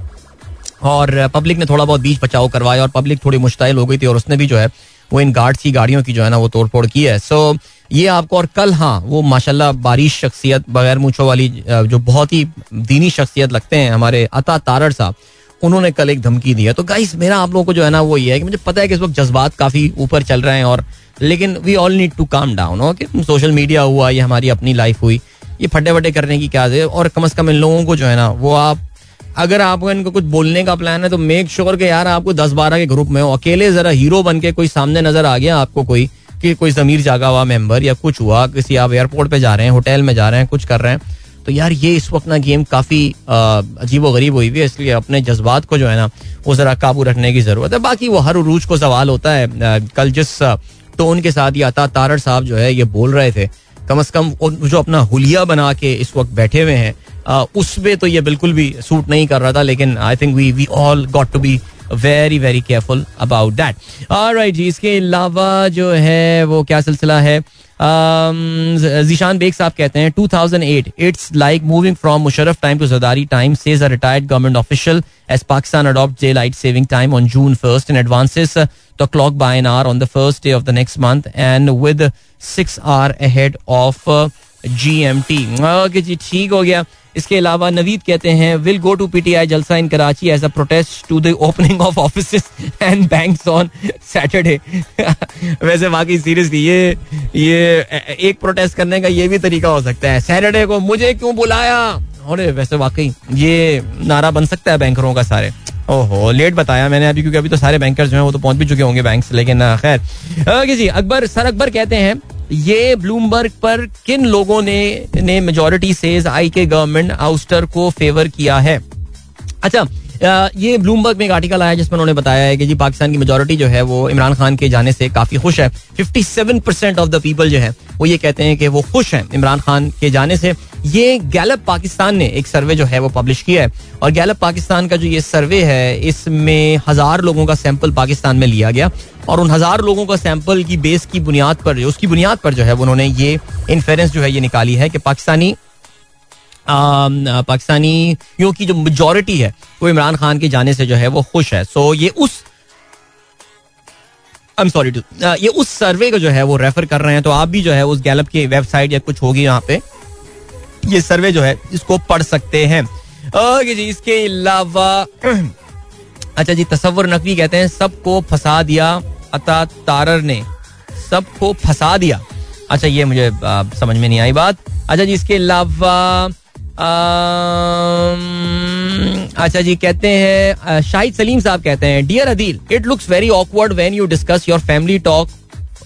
S1: और पब्लिक ने थोड़ा बहुत बीच बचाव करवाया, और पब्लिक थोड़ी मुश्ताइल हो गई थी, और उसने भी जो है वो इन गार्ड्स की गाड़ियों की जो है ना वो तोड़ फोड़ की है। सो ये आपको और कल हाँ वो माशाल्लाह बारिश शख्सियत, बगैर मूछों वाली जो बहुत ही दीनी शख्सियत लगते हैं हमारे अता तारड़ साहब, उन्होंने कल एक धमकी दी है। तो गाइस मेरा आप लोगों को जो है ना वो ये है कि मुझे पता है कि इस वक्त जज्बात काफ़ी ऊपर चल रहे हैं और लेकिन we all need to calm down okay social media हुआ, ये हमारी अपनी लाइफ हुई। ये फटे फटे करने की क्या है? और कम अज़ कम इन लोगों को जो है ना, वो आप अगर आपको इनको कुछ बोलने का प्लान है तो मेक श्योर sure कि यार आपको दस बारह के ग्रुप में हो। अकेले जरा हीरो बन के कोई सामने नज़र आ गया आपको कोई, कि कोई जमीर जागा हुआ मेंबर या कुछ हुआ, किसी आप एयरपोर्ट पे जा रहे हैं होटल में जा रहे हैं, कुछ कर रहे हैं तो यार ये इस वक्त ना गेम काफ़ी अजीब गरीब हुई हुई है। इसलिए अपने जज्बात को जो है ना, वो जरा काबू रखने की ज़रूरत है। बाकी वो हर उरूज को सवाल होता है कल जिस टोन के साथ ये आता तारड़ साहब जो है, ये बोल रहे थे, कम अज कम जो अपना हुलिया बना के इस वक्त बैठे हुए हैं उसमें तो ये बिल्कुल भी सूट नहीं कर रहा था, लेकिन I think we we all got to be very very careful about that right जी, इसके अलावा जो है, वो क्या सिलसिला है? जीशान बेग साहब कहते हैं 2008 it's like moving from Musharraf time to Zardari time says a retired government official as Pakistan adopt J light saving time on June first in advances the clock by an hour on the first day of the next month and with six hour ahead of G M T जी, ठीक हो गया। इसके अलावा नवीद कहते हैं will go to PTI जलसा in Karachi as a protest to the opening of office and banks on Saturday वैसे बाकी सीरियसली ये ये एक प्रोटेस्ट करने का ये भी तरीका हो सकता है। सैटरडे को मुझे क्यों बुलाया? अरे, वैसे वाकई, ये नारा बन सकता है बैंकरों का सारे। ओहो लेट बताया मैंने अभी, क्योंकि अभी तो सारे बैंकर्स जो हैं वो तो पहुँच भी चुके होंगे बैंक लेकिन, खैर। जी, अकबर, सर अकबर कहते हैं ये ब्लूमबर्ग पर किन लोगों ने ने मेजोरिटी से आई के गवर्नमेंट आउस्टर को फेवर किया है? अच्छा ये ब्लूमबर्ग में एक आर्टिकल आया जिसमें उन्होंने बताया है कि जी पाकिस्तान की मेजोरिटी जो है वो इमरान खान के जाने से काफ़ी खुश है। 57 परसेंट ऑफ़ द पीपल जो है, वो ये कहते हैं कि वो खुश हैं इमरान खान के जाने से। ये गैलप पाकिस्तान ने एक सर्वे जो है वो पब्लिश किया है और गैलप पाकिस्तान का जो ये सर्वे है, इसमें हज़ार लोगों का सैंपल पाकिस्तान में लिया गया और उन हज़ार लोगों का सैंपल की बेस की बुनियाद पर, उसकी बुनियाद पर जो है उन्होंने ये इन्फेरेंस जो है ये निकाली है कि पाकिस्तानी पाकिस्तानी की जो मेजोरिटी है वो इमरान खान के जाने से जो है वो खुश है। सो ये उस आई एम सॉरी टू ये उस सर्वे को जो है वो रेफर कर रहे हैं तो आप भी जो है उस गैलप की वेबसाइट या कुछ होगी यहाँ पे। ये सर्वे जो है इसको पढ़ सकते हैं। ओके जी इसके अलावा अच्छा जी तस्वर नकवी कहते हैं सबको फंसा दिया अता तारर ने। सबको फंसा दिया। अच्छा ये मुझे आ, समझ में नहीं आई बात। अच्छा जी इसके अलावा अच्छा जी, कहते हैं शाहिद सलीम साहब कहते हैं dear Adeel it looks very awkward when you discuss your family talk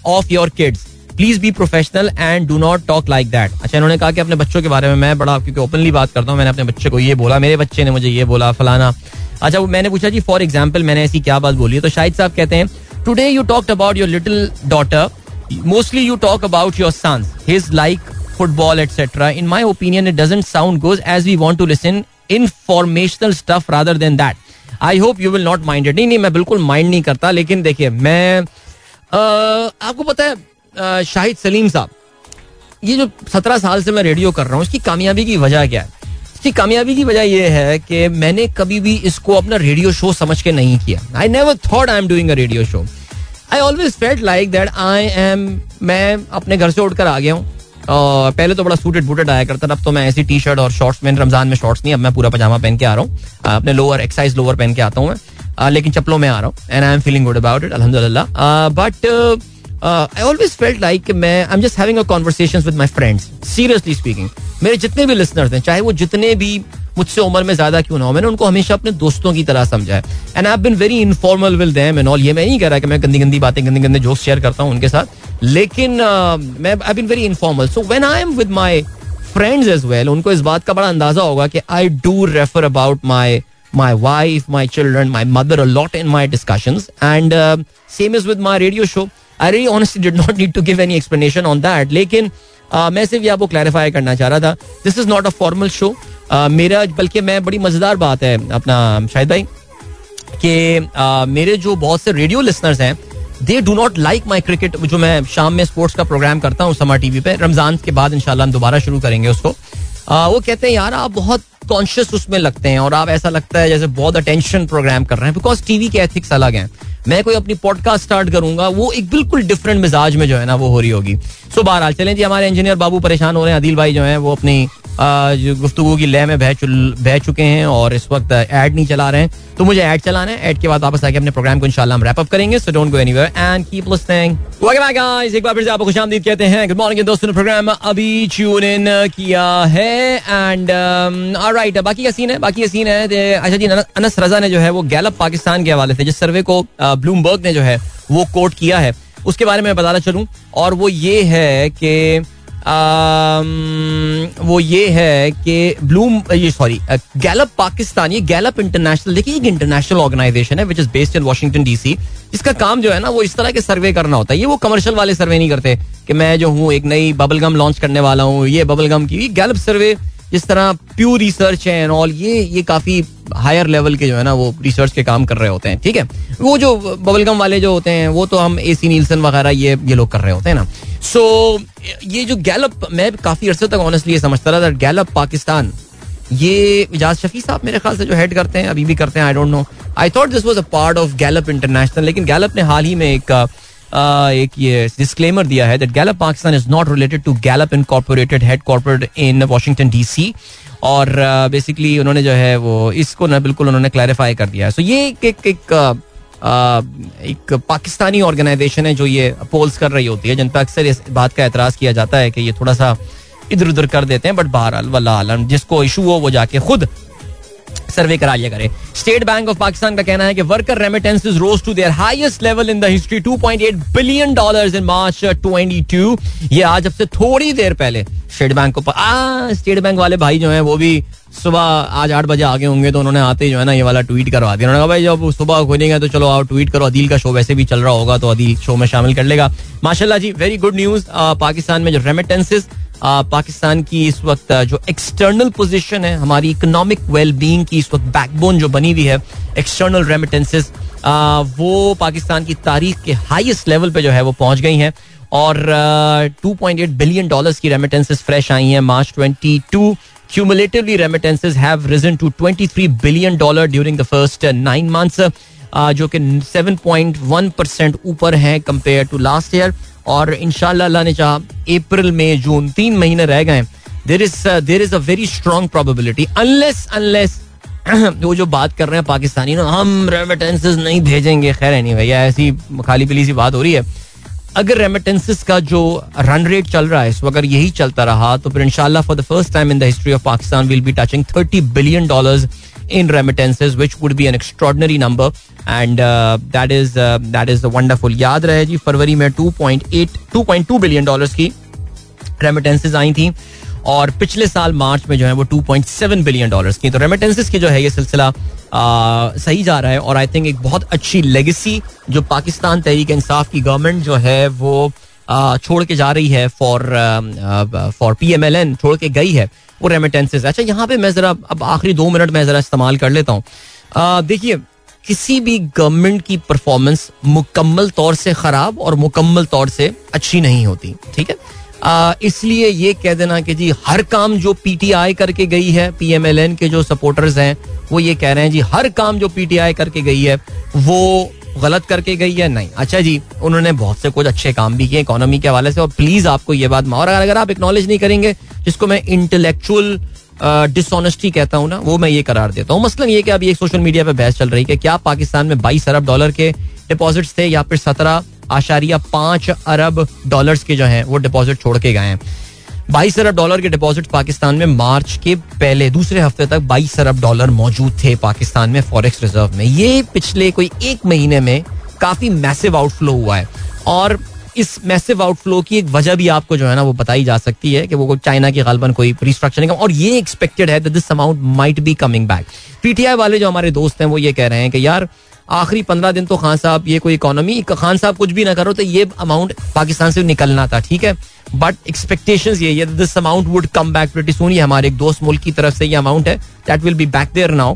S1: of your kids please be professional and do not talk like that अच्छा इन्होंने कहा कि अपने बच्चों के बारे में मैं बड़ा, क्योंकि ओपनली बात करता हूँ, मैंने अपने बच्चे को ये बोला, मेरे बच्चे ने मुझे ये बोला, फलाना। अच्छा वो मैंने पूछा, जी फॉर एग्ज़ाम्पल मैंने ऐसी क्या बात बोली? है तो शाहिद साहब कहते हैं today you talked about your little daughter mostly you talk about your sons his like football, etc. In my opinion, it doesn't sound good as we want to listen informational stuff rather than that. I hope you will not mind it नहीं नहीं मैं बिल्कुल mind नहीं करता लेकिन देखिए मैं आ, आपको पता है शाहिद सलीम साहब ये जो सत्रह साल से मैं रेडियो कर रहा हूँ इसकी कामयाबी की वजह क्या है? इसकी कामयाबी की वजह यह है कि मैंने कभी भी इसको अपना रेडियो शो समझ के नहीं किया। I never thought I am doing a radio show I always felt like that I am मैं अपने घर से उठकर आ गया हूँ। और पहले तो बड़ा सूटेड बूटेड आया करता था, अब तो मैं ऐसी टी शर्ट और शॉर्ट्स में रमज़ान में शॉर्ट्स नहीं, अब मैं पूरा पजामा पहन के आ रहा हूँ। अपने लोअर एक्साइज लोअर पहन के आता हूँ मैं। लेकिन चप्पलों में आ रहा हूँ and I am feeling good about it अलहमद but I always felt like मैं I am just having a conversation with my friends seriously speaking मेरे जितने भी लिसनर्स हैं, चाहे वो जितने भी मुझसे उम्र में ज़्यादा क्यों ना हो? मैंने उनको हमेशा अपने दोस्तों की तरह समझा है। And I been very informal with them and all ये मैं नहीं कह रहा कि मैं गंदी गंदी बातें गंदी गंदे जोक्स शेयर करता हूँ उनके साथ। लेकिन मैं I been very informal so when I am with my friends as well उनको इस बात का बड़ा अंदाज़ा होगा कि I do refer about my my wife, my children, my mother a lot in my discussions. And uh, same is with my radio show. I did not need to give any explanation on that. लेकिन मैं सिर्फ़ ये आपको clarify करना चाह रहा था। This is not a formal show मेरा बल्कि मैं बड़ी मज़ेदार बात है अपना शाहिद भाई कि मेरे जो बहुत से रेडियो लिसनर्स हैं they do not like my cricket जो मैं शाम में स्पोर्ट्स का प्रोग्राम करता हूँ समा टीवी पे रमज़ान के बाद इंशाल्लाह हम दोबारा शुरू करेंगे उसको। आ, वो कहते हैं यार आप बहुत कॉन्शियस उसमें लगते हैं और आप ऐसा लगता है जैसे बहुत अटेंशन प्रोग्राम कर रहे हैं बिकॉज़ टीवी के एथिक्स अलग हैं। मैं कोई अपनी पॉडकास्ट स्टार्ट करूँगा वो एक बिल्कुल डिफरेंट मिजाज में जो है ना वो हो रही होगी। सो बहरहाल चलें जी हमारे इंजीनियर बाबू परेशान हो रहे हैं अदिल भाई जो है वो अपनी गुफ्तु की लय में बह बह चुके हैं और इस वक्त एड नहीं चला रहे हैं। तो मुझे एड चलाना है। एड के बाद वापस आके अपने प्रोग्राम को इंशाल्लाह हम रैप अप करेंगे so don't go anywhere and keep listening welcome back guys एक बार फिर से आपको खुशामदीद कहते हैं। गुड मॉर्निंग दोस्तों ने प्रोग्राम अभी ट्यून इन किया है एंड ऑलराइट um, बाकी का सीन है बाकी का सीन है। अच्छा जी अनस रजा ने जो है वो गैलप पाकिस्तान के हवाले से जिस सर्वे को ब्लूमबर्ग ने जो है वो कोट किया है उसके बारे में बताना चलूँ। और वो ये है कि वो ये है कि ब्लूम ये सॉरी गैलप पाकिस्तान ये गैलप इंटरनेशनल देखिए एक इंटरनेशनल ऑर्गेनाइजेशन है which is based in Washington DC इसका काम जो है ना, वो इस तरह के सर्वे करना होता है। ये वो कमर्शियल वाले सर्वे नहीं करते कि मैं जो हूँ, एक नई बबल गम लॉन्च करने वाला हूँ, ये बबल गम की गैलप सर्वे जिस तरह प्योर रिसर्च है एंड ऑल ये ये काफ़ी हायर लेवल के जो है ना, वो रिसर्च के काम कर रहे होते हैं, ठीक है? वो जो बबलगम वाले जो होते हैं, वो तो हम ए सी नीलसन वगैरह ये ये लोग कर रहे होते हैं ना। सो ये जो गैलप मैं काफ़ी अरसे तक ऑनेस्टली समझता रहा गैलप पाकिस्तान ये इजाज शफी साहब मेरे ख्याल से जो हेड करते हैं अभी भी करते हैं I don't know I thought this was a part of Gallup international लेकिन गैलप ने हाल ही में एक एक ये डिस्क्लेमर दिया है that Gallup Pakistan is not related to Gallup incorporated head corporate in Washington DC और बेसिकली उन्होंने जो है वो इसको ना बिल्कुल उन्होंने क्लैरिफाई कर दिया है. सो ये एक एक, एक पाकिस्तानी ऑर्गेनाइजेशन है जो ये पोल्स कर रही होती है। जिन पर अक्सर इस बात का एतराज़ किया जाता है कि ये थोड़ा सा इधर उधर कर देते हैं, बट बहरहाल वल्ला आलम, जिसको इशू हो, वो जाके खुद सर्वे करा लिया करे। स्टेट बैंक ऑफ़ पाकिस्तान का कहना है कि worker remittances rose to their highest level in the history 2.8 billion dollars in March 22 ये आज अब से थोड़ी देर पहले स्टेट बैंक को आ स्टेट बैंक वाले भाई जो हैं, वो भी सुबह आज आठ बजे आगे होंगे तो उन्होंने आते ही जो है ना ये वाला ट्वीट करवा दिया। उन्होंने कहा, भाई जब सुबह खोलेंगे तो चलो आओ ट्वीट करो, अदील का शो वैसे भी चल रहा होगा तो अदील शो में शामिल कर लेगा। माशाल्लाह जी वेरी गुड न्यूज़ पाकिस्तान में जो रेमिटेंसेस पाकिस्तान की इस वक्त जो एक्सटर्नल पोजीशन है, हमारी इकोनॉमिक वेल बींग की इस वक्त बैकबोन जो बनी हुई है एक्सटर्नल रेमिटेंसेस वो पाकिस्तान की तारीख के हाईएस्ट लेवल पे जो है वो पहुँच गई हैं और 2.8 बिलियन डॉलर्स की रेमिटेंसेस फ्रेश आई हैं। March 22 cumulatively remittances have risen to 23 billion dollar during the first nine months जो कि 7.1 परसेंट ऊपर है कंपेयर टू लास्ट ईयर और इनशाला अल्लाह ने चाह, अप्रैल, मई, जून, तीन महीने रह गए there is there is a very strong probability unless unless वो जो बात कर रहे हैं पाकिस्तानी ना, हम रेमिटेंसेस नहीं भेजेंगे। खैर नहीं भैया ऐसी खाली पीली सी बात हो रही है। अगर रेमिटेंसेस का जो रन रेट चल रहा है, इस अगर यही चलता रहा तो फिर इंशाल्लाह for the first time in the history of Pakistan will be touching thirty billion dollars in remittances which would be an extraordinary number. And uh, that is uh, that is wonderful. याद रहे जी फरवरी में 2.8 2.2 billion dollars की remittances आई थी और पिछले साल मार्च में जो है वो 2.7 बिलियन डॉलर्स की। तो रेमिटेंसेज की जो है ये सिलसिला सही जा रहा है। और आई थिंक एक बहुत अच्छी लेगेसी जो पाकिस्तान तहरीक इंसाफ की गवर्नमेंट जो है वो छोड़ के जा रही है for for P M L N छोड़ के गई है वो रेमिटेंसेज अच्छा यहाँ पे मैं जरा अब आखिरी दो मिनट में जरा इस्तेमाल कर लेता हूँ। देखिए, किसी भी गवर्नमेंट की परफॉर्मेंस मुकम्मल तौर से खराब और मुकम्मल तौर से अच्छी नहीं होती, ठीक है? इसलिए ये कह देना कि जी, हर काम जो पीटीआई करके गई है पीएमएलएन के जो सपोर्टर्स हैं, वो ये कह रहे हैं, जी, हर काम जो पीटीआई करके गई है, वो गलत करके गई है नहीं? अच्छा जी, उन्होंने बहुत से कुछ अच्छे काम भी किए इकोनॉमी के हवाले से, और प्लीज़ आपको ये बात और अगर आप एक्नॉलेज नहीं करेंगे, जिसको मैं इंटेलेक्चुअल डिसऑनेस्टी कहता हूँ ना, वो मैं ये करार देता हूँ। मसलन ये कि अभी एक सोशल मीडिया पे बहस चल रही है क्या पाकिस्तान में बाईस अरब डॉलर के डिपॉजिट थे, या फिर सत्रह आशारिया पाँच अरब डॉलर्स के जो हैं, वो डिपॉजिट छोड़ के गए हैं। बाईस अरब डॉलर के डिपॉजिट पाकिस्तान में मार्च के पहले, दूसरे हफ़्ते तक बाईस अरब डॉलर मौजूद थे पाकिस्तान में फॉरेक्स रिज़र्व में। ये पिछले कोई एक महीने में काफ़ी मैसिव आउटफ्लो हुआ है। और इस मैसिव आउटफ्लो की एक वजह भी आपको जो है ना, वो बताई जा सकती है कि वो चाइना की गलबन कोई रिस्ट्रक्चरिंग और ये एक्सपेक्टेड है this amount might be coming back PTI वाले जो हमारे दोस्त हैं, वो ये कह रहे हैं कि यार, आखिरी पंद्रह दिन तो खान साहब, ये कोई इकोनॉमी खान साहब कुछ भी ना करो तो ये अमाउंट पाकिस्तान से निकलना था, ठीक है? बट एक्सपेक्टेशन ये this amount would come back pretty soon ये हमारे एक दोस्त मुल्क की तरफ़ से ये अमाउंट है. That will be back there now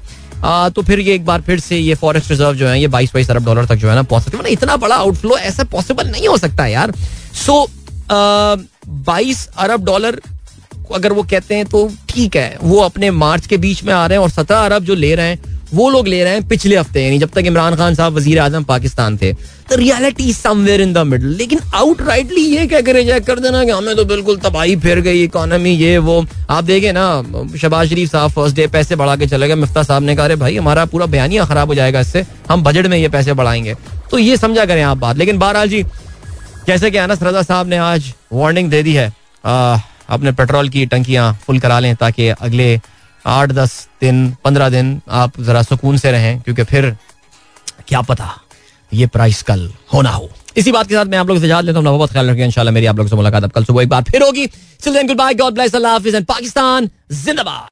S1: तो फिर ये एक बार फिर से ये फॉरेस्ट रिज़र्व जो है, ये बाईस बाईस अरब डॉलर तक जो है ना पॉसिबल मतलब इतना बड़ा आउटफ्लो ऐसा पॉसिबल नहीं हो सकता यार. सो बाईस अरब डॉलर अगर वो कहते हैं तो ठीक है, वो अपने मार्च के बीच में आ रहे हैं और सत्रह अरब जो ले रहे हैं वो लोग ले रहे हैं पिछले हफ़्ते, यानी जब तक इमरान खान साहब वज़ीर आज़म पाकिस्तान थे। तो reality somewhere in the middle लेकिन आउट राइटली ये क्या करे रिजेक्ट कर देना कि हमें तो बिल्कुल तबाही फिर गई इकोनॉमी ये, वो। आप देखें ना, शबाज शरीफ साहब फ़र्स्ट डे पैसे बढ़ा के चले गए। मिफ्ता साहब ने कहा भाई, हमारा पूरा बयानिया खराब हो जाएगा इससे। हम बजट में ये पैसे बढ़ाएँगे। तो ये समझा करें आप बात। लेकिन बहरहाल जी, जैसे कि अनस रजा साहब ने आज वार्निंग दे दी है अपने पेट्रोल की टंकियाँ फुल करा लें ताकि अगले आठ, दस दिन, पंद्रह दिन आप जरा सुकून से रहें, क्योंकि फिर क्या पता ये प्राइस कल होना हो। इसी बात के साथ मैं आप लोग से जान लेता हूँ। बहुत ख्याल रखिए इंशाल्लाह मेरी आप लोग से मुलाकात अब कल सुबह एक बार। फिर होगी। गुड बाय गॉड ब्लेस अल्लाह हाफिज। एंड पाकिस्तान जिंदाबाद।